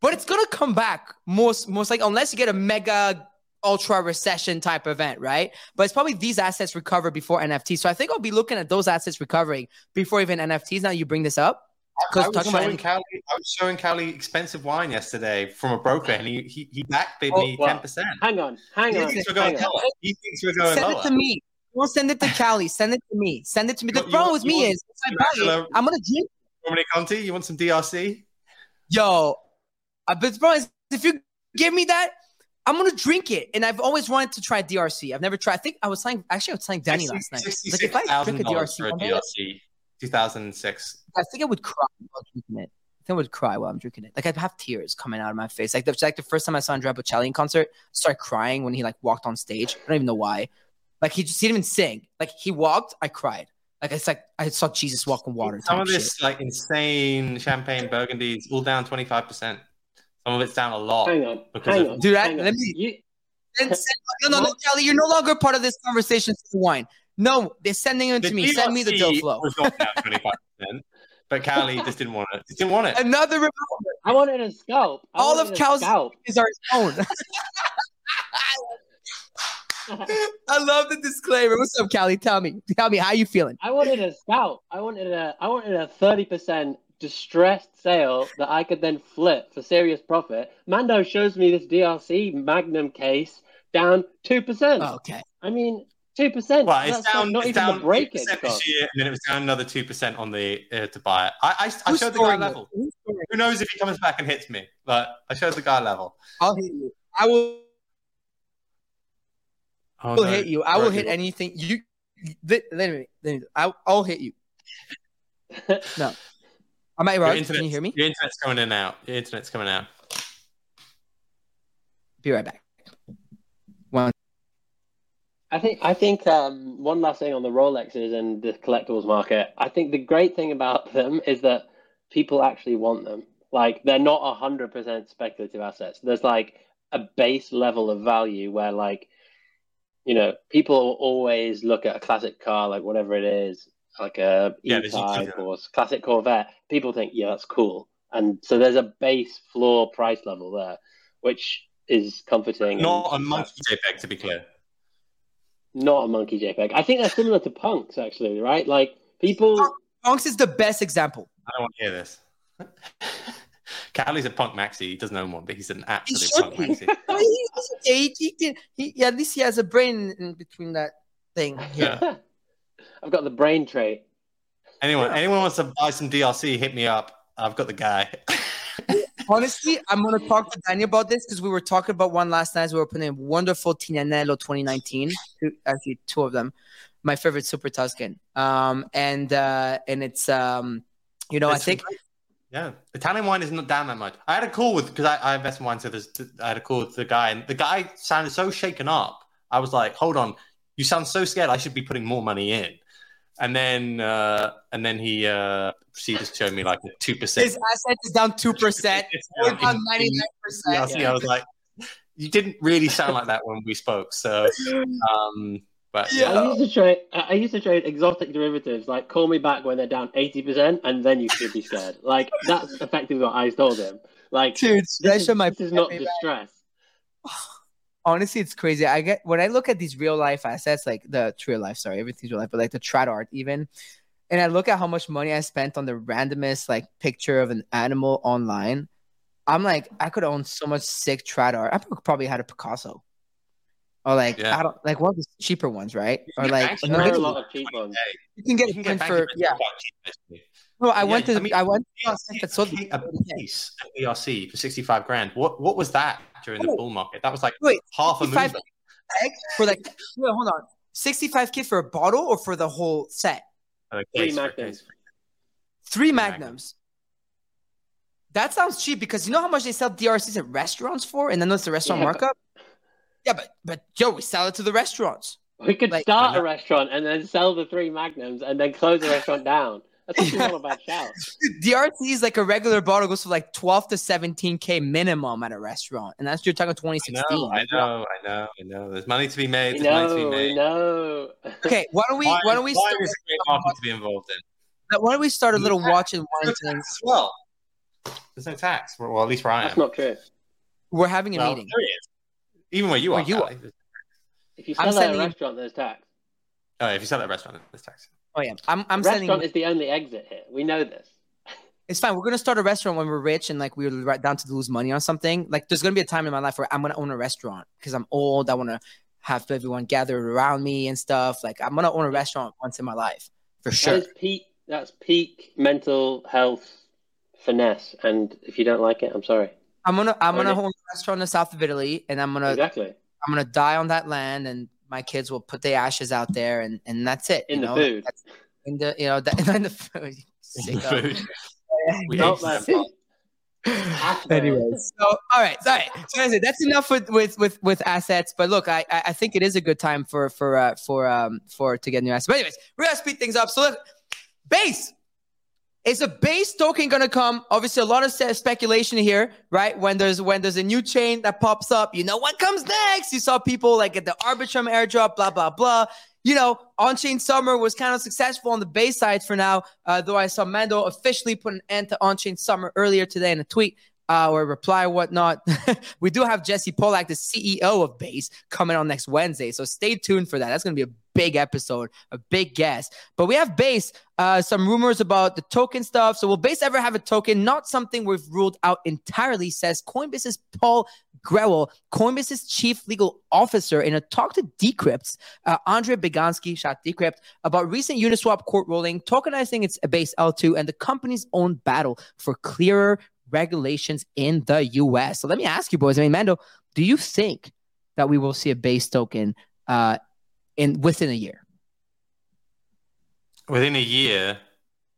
but it's going to come back most most like unless you get a mega ultra recession type event, right? But it's probably these assets recover before NFT. So I think I'll be looking at those assets recovering before even NFTs. Now you bring this up. I was, showing Callie, I was showing Callie expensive wine yesterday from a broker, and he he, he backbid me ten percent. Hang on, hang he on. Thinks we're going hang on. He thinks we're going Send lower. it to me. Don't send it to Callie. Send it to me. Send it to me. The you, problem with me is, it, I'm gonna drink. Dominic Conti, you want some DRC? Yo, uh, but the problem is, if you give me that, I'm gonna drink it. And I've always wanted to try DRC. I've never tried. I think I was saying actually I was telling Danny last night. Like if I drink a DRC, for a DRC 2006. I think I would cry while drinking it. I think I would cry while I'm drinking it. Like I'd have tears coming out of my face. Like the, like the first time I saw Andrea Bocelli in concert, I started crying when he like walked on stage. I don't even know why. Like he just he didn't even sing. Like he walked, I cried. Like it's like I saw Jesus walk on water. Some of this shit. like insane champagne burgundies all down 25 percent. Some of it's down a lot. Hang on, hang of, on, dude. I, let me. You, no, no, no, Kelly, you're no longer part of this conversation. Wine. No, they're sending it to me. Send me the dough flow. Was not down 25 percent. But Callie just didn't want it. Just didn't want it. Another remover. I wanted a scalp. I All of Cal's scalp. is our own. I love the disclaimer. What's up, Callie? Tell me. Tell me how you feeling. I wanted a scalp. I wanted a I wanted a 30% distressed sale that I could then flip for serious profit. Mando shows me this DRC Magnum case down 2%. okay. I mean, Two percent. Well, it's That's down. Not it's even down the breakage this year, and then it was down another two percent on the uh, to buy it. I, I, I showed the guy level. Who knows if he comes back and hits me? But I showed the guy level. I'll hit you. I will. Oh, will no. hit you. I will hit anything. You. Let, let me. Let me I, I'll hit you. No. Am I right? Can you hear me? Your internet's coming in now. Your internet's coming out. Be right back. I think I think um, one last thing on the Rolexes and the collectibles market. I think the great thing about them is that people actually want them. Like they're not hundred percent speculative assets. There's like a base level of value where like you know people always look at a classic car like whatever it is like a Yeah, E-Type or classic Corvette. People think yeah that's cool, and so there's a base floor price level there, which is comforting. Not a monkey JPEG, to be clear. Not a monkey JPEG. I think they're similar to punks, actually, right? Like people. Punks is the best example. I don't want to hear this. Callie's a punk maxi. He doesn't own one, but he's an absolute should punk be. maxi. I mean, he's. He, he, he, yeah, at least he has a brain in between that thing. Here. Yeah. I've got the brain trait. Anyone, anyone wants to buy some DRC? Hit me up. I've got the guy. Honestly, I'm gonna talk to Daniel about this because we were talking about one last night. As we were putting in wonderful Tignanello 2019, two, actually two of them. My favorite Super Tuscan. Um, and uh, and it's um, you know, I It's think Yeah, Italian wine is not down that much. I had a call with because I, I invest in wine, so there's, I had a call with the guy, and the guy sounded so shaken up. I was like, "Hold on, you sound so scared. I should be putting more money in." And then, uh, and then he uh, proceeded to show me like two percent. his asset is down two percent. We're down 99 percent. I was like, "You didn't really sound like that when we spoke." So, um, but yeah, I used to trade. I used to trade exotic derivatives. Like, call me back when they're down eighty percent, and then you should be scared. Like, that's effectively what I told him. Like, Dude, this, that is, showed my this is not distress. honestly it's crazy. I get when i look at these real life assets like the true life sorry everything's real life but like the trad art even and i look at how much money i spent on the randomest like picture of an animal online i'm like i could own so much sick trad art. I probably had a picasso or like Yeah. i don't like one of the cheaper ones right or Yeah, like actually, no, There they are a lot of cheap ones. you can get you can it get for yeah quite no i Yeah, went to I mean, i went DRC, that sold a piece at DRC for 65 grand. What what was that during the Oh. bull market? That was like Wait, half a 65 movement. egg for like wait, hold on, sixty five k for a bottle or for the whole set? Three magnums. Three magnums. That sounds cheap because you know how much they sell DRCs at restaurants for, and then there's the restaurant Yeah, markup. Yeah, but but Joe, we sell it to the restaurants. We could Like- start a restaurant and then sell the three magnums and then close the restaurant down. That's actually not a bad shout. DRC is like a regular bottle goes for like 12 to 17k minimum at a restaurant, and that's you're talking 2016. know, I know, I know, I know. There's money to be made. We There's money to be made. know. Okay, why don't we Wine- why don't we wine start, is a great market to be involved in. why don't we start a little Yeah. watch and wine thing? no as well. There's no tax. Well, at least where I am. That's not true. We're having a Well, meeting. there is. Even where you Where are. you Callie. If you I'm sell at a sending you- restaurant, there's tax. Oh, if you sell at a restaurant, there's tax. Oh yeah, I'm I'm restaurant sending. is the only exit here. We know this. It's fine. We're gonna start a restaurant when we're rich and like we're right down to lose money on something. Like there's gonna be a time in my life where I'm gonna own a restaurant because I'm old. I want to have everyone gathered around me and stuff. Like I'm gonna own a restaurant once in my life for sure. That is peak. That's peak mental health finesse. And if you don't like it, I'm sorry. I'm gonna I'm gonna Okay. own a restaurant in the south of Italy, and I'm gonna Exactly. I'm gonna die on that land, and my kids will put their ashes out there, and and that's it. In you the know? food. That's- in the you know that, in the food. Sicko. Food. We Not ate that them. Anyways, so all right, all right. So that's it. That's enough with with with with assets. But look, I I I think it is a good time for for uh, for um for to get new assets. But anyways, we're gonna speed things up. So look, base. Is a base token gonna come? Obviously, a lot of speculation here, right? When there's when there's a new chain that pops up, you know what comes next. You saw people like at the Arbitrum airdrop, blah blah blah. You know, on-chain summer was kind of successful on the base side for now. Uh, though I saw Mando officially put an end to on-chain summer earlier today in a tweet uh, or reply, whatnot. we do have Jesse Pollak, the CEO of Base, coming on next Wednesday. So stay tuned for that. That's going to be a big episode, a big guest. But we have Base, uh, some rumors about the token stuff. So will Base ever have a token? Not something we've ruled out entirely, says Coinbase's Paul Grewal, Coinbase's chief legal officer, in a talk to Decrypts, uh, Andre Beganski, shot Decrypt, about recent Uniswap court ruling, tokenizing its Base L2 and the company's own battle for clearer regulations in the US. So let me ask you, boys. I mean, Mando, do you think that we will see a base token uh, in within a year? Within a year,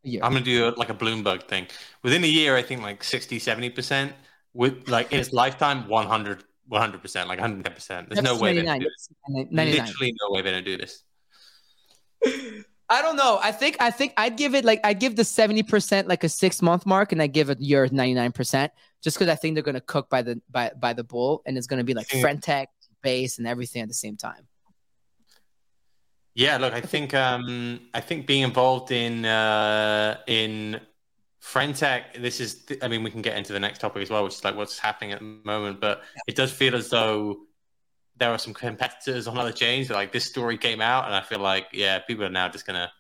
A year. I'm to do like a Bloomberg thing. Within a year, I think like 60, 70%. With like in its lifetime, 100, 100%, like 110%. There's no way they're do this. 99. Literally no way they're to do this. I don't know. I think I think I'd give it like I'd give the 70% like a six month mark and I give it year 99% just because I think they're gonna cook by the by by the bull and it's gonna be like. Friend.tech, base, and everything at the same time. Yeah, look, I think um, I think being involved in uh, in Friend.tech, this is, I mean, we can get into the next topic as well, which is like what's happening at the moment. But it does feel as though there are some competitors on other chains. Like this story came out, and I feel like yeah, people are now just gonna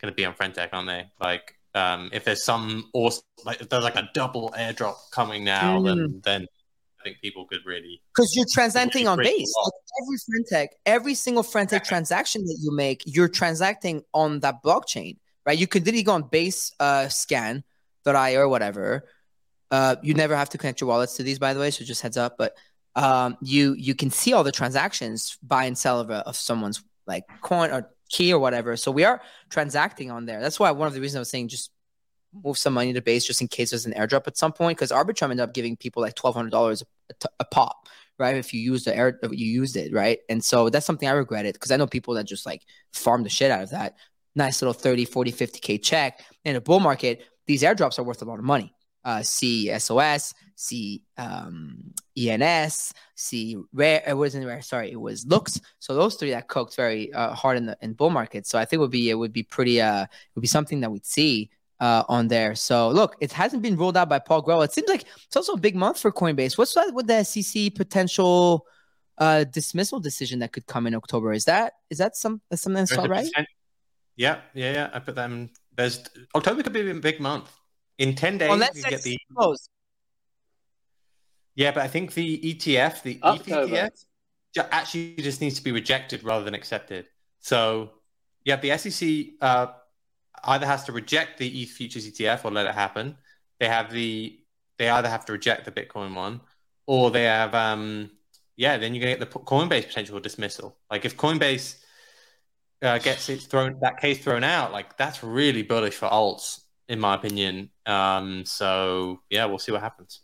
gonna be on Friend.tech, aren't they? Like um, if there's some awesome, like if there's like a double airdrop coming now, then then I think people could really Because you're transacting on base. Like every fintech, every single Friend.tech transaction that you make, you're transacting on that blockchain, right? You could literally go on base uh, scan.io or whatever. Uh, you never have to connect your wallets to these, by the way, so just heads up. But um, you you can see all the transactions buy and sell of, a, of someone's like coin or key or whatever. So we are transacting on there. That's why one of the reasons I was saying just move some money to base just in case there's an airdrop at some point because Arbitrum ended up giving people like twelve hundred dollars a pop, right? If you use the air, you used it, right? And so that's something I regretted because I know people that just like farm the shit out of that. Nice little 30, 40, 50K check. In a bull market, these airdrops are worth a lot of money. Uh, see SOS, see um, ENS, see Rare. It wasn't Rare, sorry, it was Looks. So those three that cooked very uh, hard in the in bull market. So I think it would be it would be pretty uh it would be something that we'd see uh, on there. So look, it hasn't been ruled out by Paul Grewal. It seems like it's also a big month for Coinbase. What's that with the SEC potential uh, dismissal decision that could come in October? Is that is that some something that's not right? Yeah, yeah, yeah. I put them. There's October could be a big month. In ten days, Unless you get it's the closed. yeah, but I think the ETF, the October. ETF, actually just needs to be rejected rather than accepted. So, yeah, the SEC uh, either has to reject the ETH futures ETF or let it happen. They have the they either have to reject the Bitcoin one, or they have um yeah, then you're gonna get the Coinbase potential dismissal. Like if Coinbase uh, gets it thrown that case thrown out, like that's really bullish for alts, in my opinion. Um, so yeah, we'll see what happens.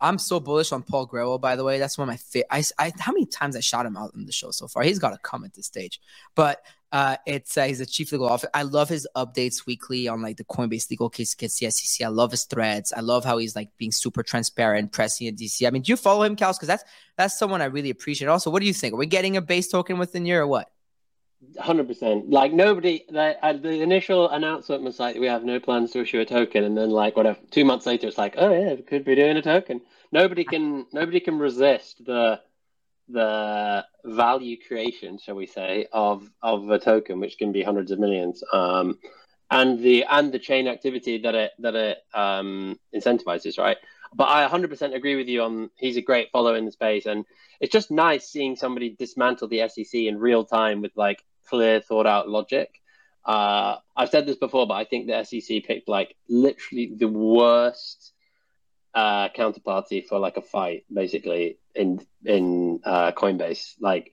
I'm so bullish on Paul Grewal, by the way. That's one of my favorite. I, I, how many times I shot him out in the show so far? He's got to come at this stage. But uh, it's uh, he's a chief legal officer. I love his updates weekly on like the Coinbase legal case against the SEC. I love his threads. I love how he's like being super transparent, pressing a DC. I mean, do you follow him, Kals? Because that's that's someone I really appreciate. Also, what do you think? Are we getting a base token within year or what? Hundred percent. Like nobody, the, uh, the initial announcement was like, we have no plans to issue a token, and then like whatever, two months later, it's like, oh yeah, we could be doing a token. Nobody can, nobody can resist the the value creation, shall we say, of of a token, which can be hundreds of millions, um, and the and the chain activity that it that it um, incentivizes, right? But I 100% agree with you on he's a great follow in the space, and it's just nice seeing somebody dismantle the SEC in real time with like clear, thought out logic. Uh, I've said this before, but I think the SEC picked like literally the worst uh, counterparty for like a fight, basically in in uh, Coinbase. Like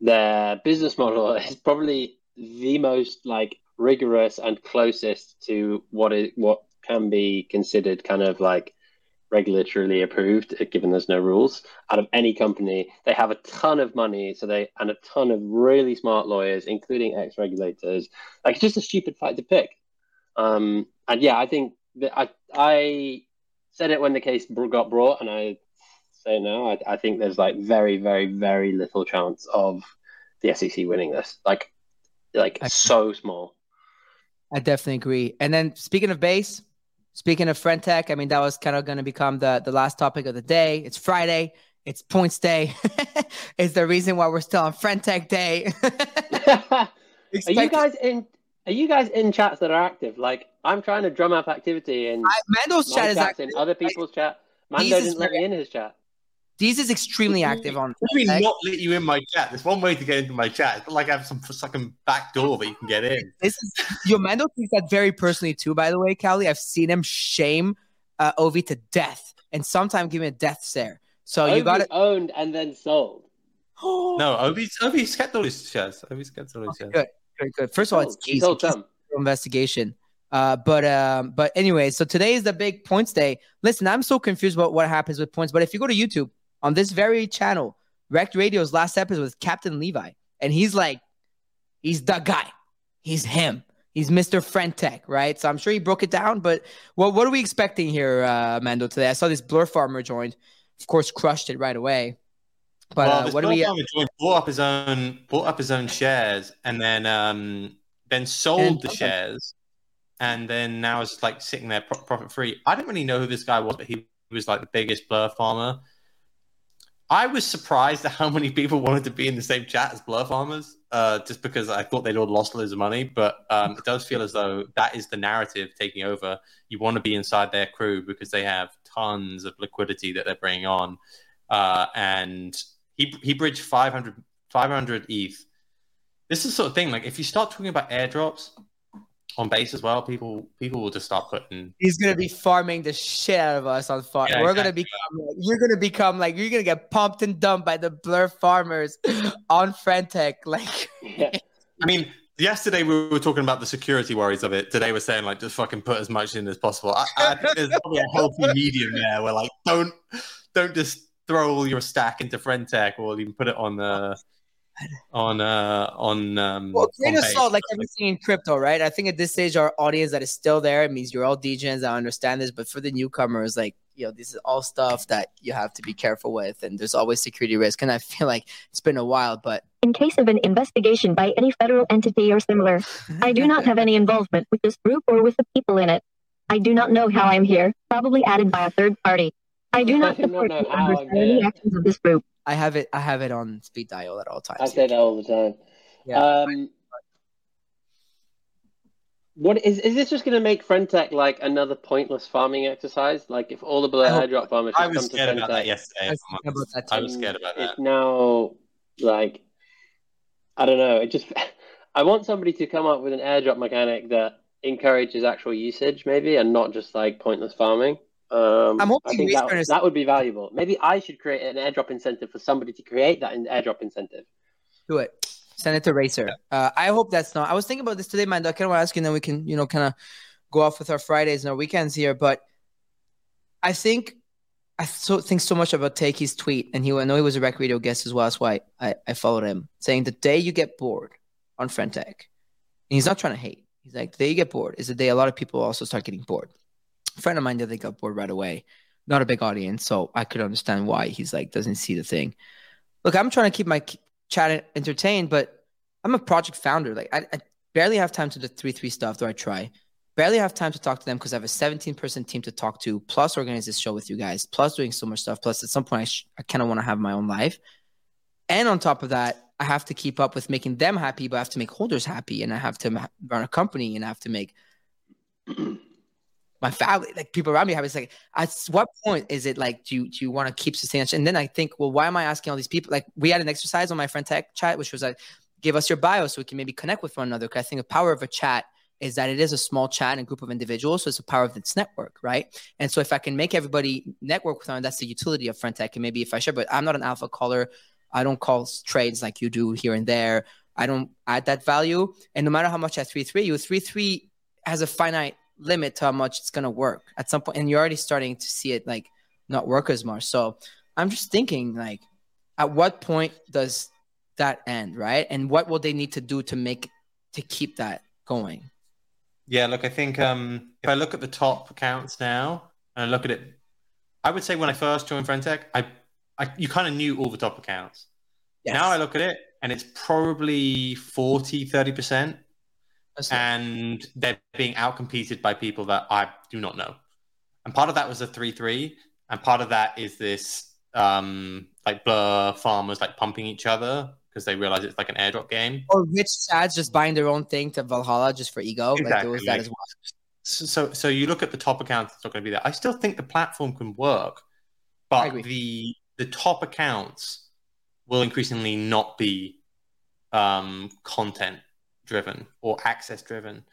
their business model is probably the most like rigorous and closest to what is what can be considered kind of like regulatorily approved, uh, given there's no rules, out of any company. They have a ton of money, so they and a ton of really smart lawyers, including ex-regulators. Like it's just a stupid fight to pick. Um, and yeah, I think that I I said it when the case got brought, and I say now. I, I think there's like very, very, very little chance of the SEC winning this. Like, like I, so small. I definitely agree. And then speaking of base, Speaking of Friend.tech, I mean, that was kind of going to become the, the last topic of the day. It's Friday. It's points day. it's the reason why we're still on Friend.tech day. are you guys in? Are you guys in chats that are active? Like I'm trying to drum up activity in I, Mando's chat is active. In other people's chat. Mando didn't let me in his chat. Deez is extremely active on. Let me not let you in my chat. There's one way to get into my chat. It's not like I have some fucking back door that you can get in. This is your Mando takes that very personally too. By the way, Callie, I've seen him shame uh, Ovi to death, and sometimes give him a death stare. So Ovi you got it owned and then sold. no, Ovi's Ovi's kept all his shares. Ovi's kept all his shares. Good, good, good. First of all, it's easy investigation. Uh, but um, but anyway, so today is the big points day. Listen, I'm so confused about what happens with points. But if you go to YouTube, on this very channel, Rekt Radio's last episode was Captain Levi. And he's like, he's the guy. He's him. He's Mr. Friend.tech, right? So I'm sure he broke it down. But what what are we expecting here, uh, Mando, today? I saw this Blur Farmer joined. Of course, crushed it right away. But well, uh, what do we? Joined, bought up his own, bought up his own shares, and then um, then sold and, the okay. shares, and then now is like sitting there profit free. I didn't really know who this guy was, but he was like the biggest Blur Farmer I was surprised at how many people wanted to be in the same chat as Blur Farmers, uh, just because I thought they'd all lost loads of money. But um, it does feel as though that is the narrative taking over. You want to be inside their crew because they have tons of liquidity that they're bringing on. Uh, and he, he bridged 500, 500 ETH. This is the sort of thing, like if you start talking about airdrops, on base as well. People people will just start putting. He's gonna be farming the shit out of us on farm. Yeah, We're exactly. gonna become. You're gonna become like you're gonna get pumped and dumped by the blur farmers on Friend.tech. Like, yeah. I mean, yesterday we were talking about the security worries of it. Today we're saying like just fucking put as much in as possible. I, I think there's probably a healthy medium there where like don't don't just throw all your stack into Friend.tech or even put it on the on uh on um well grain of salt like everything in crypto right? I think at this stage our audience that is still there it means you're all degens i understand this but for the newcomers like you know this is all stuff that you have to be careful with and there's always security risk and i feel like it's been a while but in case of an investigation by any federal entity or similar i do not have any involvement with this group or with the people in it. I do not know how i'm here probably added by a third party. I do not support the actions of this group I have it. I have it on speed dial at all times. I say that all the time. Yeah. Um, what is is this just going to make Friend.tech like another pointless farming exercise? Like if all the blur airdrop farmers I was scared about that yesterday. I was, that I was scared about that. It's now like I don't know. It just I want somebody to come up with an airdrop mechanic that encourages actual usage, maybe, and not just like pointless farming. Um, I'm hoping I think that, that would be valuable. Maybe I should create an airdrop incentive for somebody to create that airdrop incentive. Do it. Send it to Racer. Uh, I hope that's not. I was thinking about this today, man. I kind of want to ask you, and then we can, you know, kind of go off with our Fridays and our weekends here. But I think I so, think so much about Takey's tweet, and he I know he was a Rekt Radio guest as well. That's why I, I followed him, saying the day you get bored on Friend and he's not trying to hate. He's like, the day you get bored is the day a lot of people also start getting bored. Friend of mine did they got bored right away. Not a big audience, so I could understand why he's like doesn't see the thing. Look, I'm trying to keep my chat entertained, but I'm a project founder. Like I, I barely have time to do three three stuff, though I try barely have time to talk to them because I have a 17 person team to talk to, plus organize this show with you guys, plus doing so much stuff. Plus, at some point, I, sh- I kind of want to have my own life. And on top of that, I have to keep up with making them happy, but I have to make holders happy, and I have to run a company, and I have to make my family, like people around me, have. It's like, at what point is it like, do you do you want to keep sustaining? And then I think, well, why am I asking all these people? Like, we had an exercise on my friend tech chat, which was like, give us your bio so we can maybe connect with one another. Because I think the power of a chat is that it is a small chat and group of individuals. So it's the power of its network, right? And so if I can make everybody network with them, that's the utility of Friend.tech. And maybe if I share, but I'm not an alpha caller. I don't call trades like you do here and there. I don't add that value. And no matter how much I 3 3 you, 3 3 has a finite limit to how much it's going to work at some. And you're already starting to see it like not work as much. So I'm just thinking, like, at what point does that end, right? And what will they need to do to make to keep that going? Yeah, look, I think um, if I look at the top accounts now and I look at it, I would say when I first joined Friend.tech, I, I you kind of knew all the top accounts. Yes. Now I look at it and it's probably 40, 30%. And they're being outcompeted by people that I do not know. And part of that was a 3 3. And part of that is this um, like blur farmers like pumping each other because they realize it's like an airdrop game. Or rich sads just buying their own thing to Valhalla just for ego. Exactly. Like there was that as well. So, so you look at the top accounts; it's not going to be there. I still think the platform can work, but the the top accounts will increasingly not be um, content driven or access driven.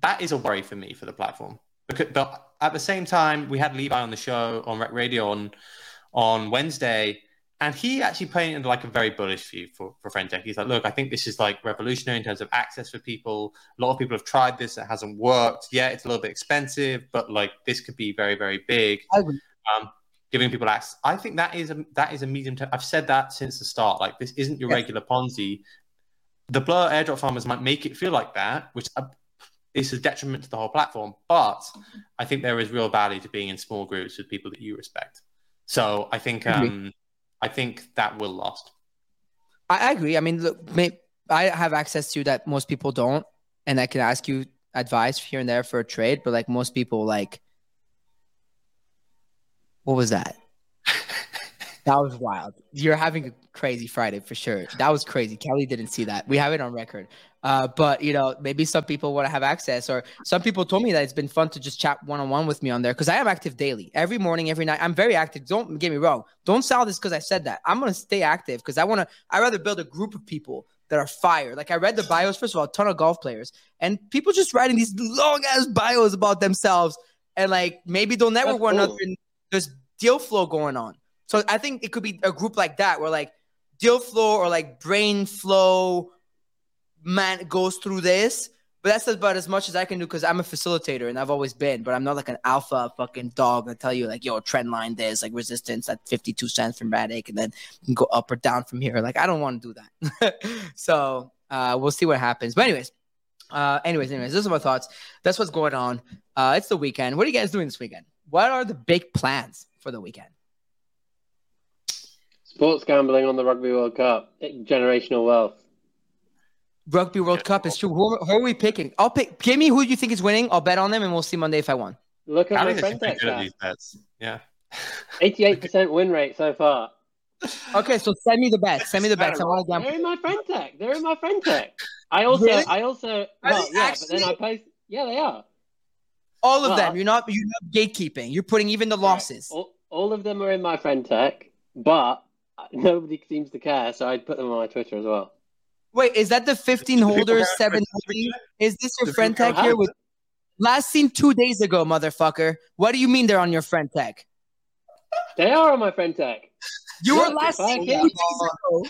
That is a worry for me for the platform. Because, but at the same time, we had Levi on the show on Rekt Radio on on Wednesday, and he actually painted like a very bullish view for, for Friend.tech. He's like, look, I think this is like revolutionary in terms of access for people. A lot of people have tried this, it hasn't worked. Yeah, it's a little bit expensive, but like this could be very, very big. Um, giving people access. I think that is a that is a medium term. I've said that since the start. Like this isn't your yeah. regular Ponzi. The blur airdrop farmers might make it feel like that, which uh, is a detriment to the whole platform. But I think there is real value to being in small groups with people that you respect. So I think um, I think that will last. I agree. I mean, look, I have access to that most people don't, and I can ask you advice here and there for a trade. But like most people, like, what was that? That was wild. You're having a crazy Friday for sure. That was crazy. Kelly didn't see that. We have it on record. Uh, but you know, maybe some people want to have access, or some people told me that it's been fun to just chat one on one with me on there because I am active daily, every morning, every night. I'm very active. Don't get me wrong. Don't sell this because I said that. I'm gonna stay active because I want to. I rather build a group of people that are fire. Like I read the bios. First of all, a ton of golf players and people just writing these long ass bios about themselves, and like maybe they'll network one another. And there's deal flow going on. So I think it could be a group like that where like deal flow or like brain flow man goes through this. But that's about as much as I can do because I'm a facilitator and I've always been, but I'm not like an alpha fucking dog that tell you like, yo, trend line this, like resistance at 52 cents from Radic, and then you can go up or down from here. Like, I don't want to do that. so uh, we'll see what happens. But anyways, uh, anyways, anyways, those are my thoughts. That's what's going on. Uh, it's the weekend. What are you guys doing this weekend? What are the big plans for the weekend? Sports gambling on the Rugby World Cup, generational wealth. Rugby World Cup is true. Who, who, are we picking? I'll pick. Give me who you think is winning. I'll bet on them, and we'll see Monday if I won. Look at my friend these bets. Yeah. Eighty-eight percent win rate so far. Okay, so send me the bets. Send me the bets. I want to gamble. They're in my friend tech. They're in my friend tech. I also, really? I also, well, yeah, actually? but then I post. Yeah, they are. All of well, them. You're not. You're not gatekeeping. You're putting even the losses. All, all of them are in my friend tech, but nobody seems to care, so I'd put them on my Twitter as well. Wait, is that the 15 holders, 7 Is this your Friend.tech here with Last seen two days ago, motherfucker. What do you mean they're on your friend tech? They are on my friend tech. You were last seen two days ago.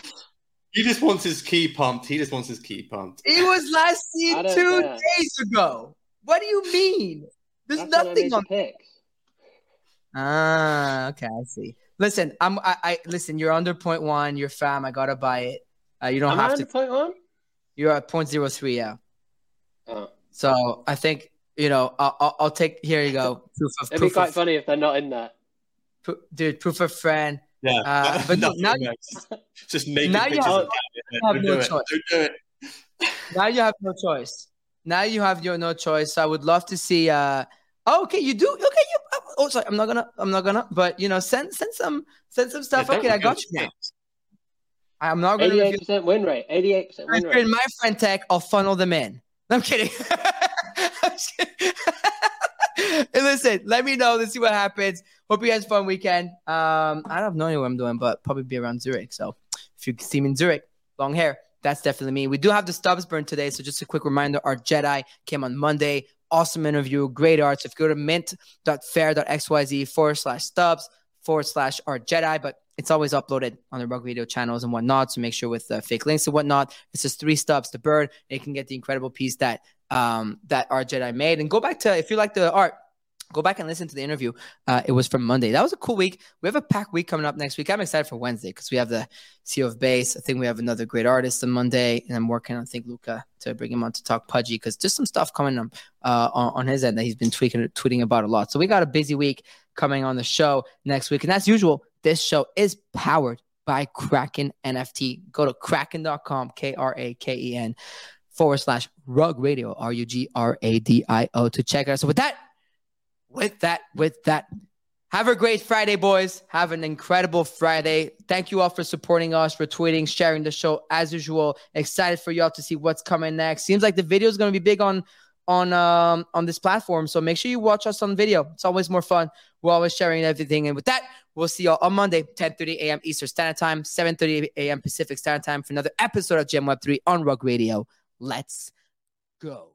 He just wants his key pumped. He just wants his key pumped. He was last seen two care. days ago. What do you mean? There's That's nothing on picks. Ah, okay, I see. Listen, I'm I, I listen. You're under point one. You're fam. I gotta buy it. Uh, you don't Am have to. Point one. You're at point zero three. Yeah. Oh. So I think you know. I'll, I'll, I'll take. Here you go. Proof of. It'd proof be quite of, funny if they're not in there. dude, proof of friend. Yeah. Uh, but now, just make now you have, you have no choice. now you have no choice. Now you have your no choice. I would love to see. uh Oh, okay, you do. Okay, you. Oh, sorry. I'm not gonna. I'm not gonna. But you know, send send some send some stuff. Yeah, okay, I got you. Now. I'm not gonna. Eighty-eight percent win rate. Eighty-eight percent win rate. In my friend tech, I'll funnel them in. I'm kidding. I'm kidding. listen, let me know. Let's see what happens. Hope you guys have a fun weekend. Um, I don't know what I'm doing, but probably be around Zurich. So if you see me in Zurich, long hair, that's definitely me. We do have the stubs burn today. So just a quick reminder, art Jedi came on Monday awesome interview, great arts. If you go to mint.fair.xyz forward slash stubs forward slash art Jedi, but it's always uploaded on the Rug Radio channels and whatnot. So make sure with the fake links and whatnot, it's just three stubs to burn. And you can get the incredible piece that um, that art Jedi made. And go back to if you like the art, go back and listen to the interview. Uh, it was from Monday. That was a cool week. We have a packed week coming up next week. I'm excited for Wednesday because we have the CEO of Base. I think we have another great artist on Monday, and I'm working on think Luca to bring him on to talk pudgy because there's some stuff coming up uh, on, on, his end that he's been tweaking, tweeting about a lot. So we got a busy week coming on the show next week, and as usual, this show is powered by Kraken NFT. Go to kraken.com, K R A K E N forward slash rug radio, R U G R A D I O to check it out. So with that with that, with that, have a great Friday, boys. Have an incredible Friday. Thank you all for supporting us, retweeting, sharing the show as usual. Excited for y'all to see what's coming next. Seems like the video is going to be big on on um on this platform. So make sure you watch us on video. It's always more fun. We're always sharing everything. And with that, we'll see y'all on Monday, 10:30 a.m. Eastern Standard Time, 7:30 a.m. Pacific Standard Time for another episode of GM Web 3 on Rug Radio. Let's go.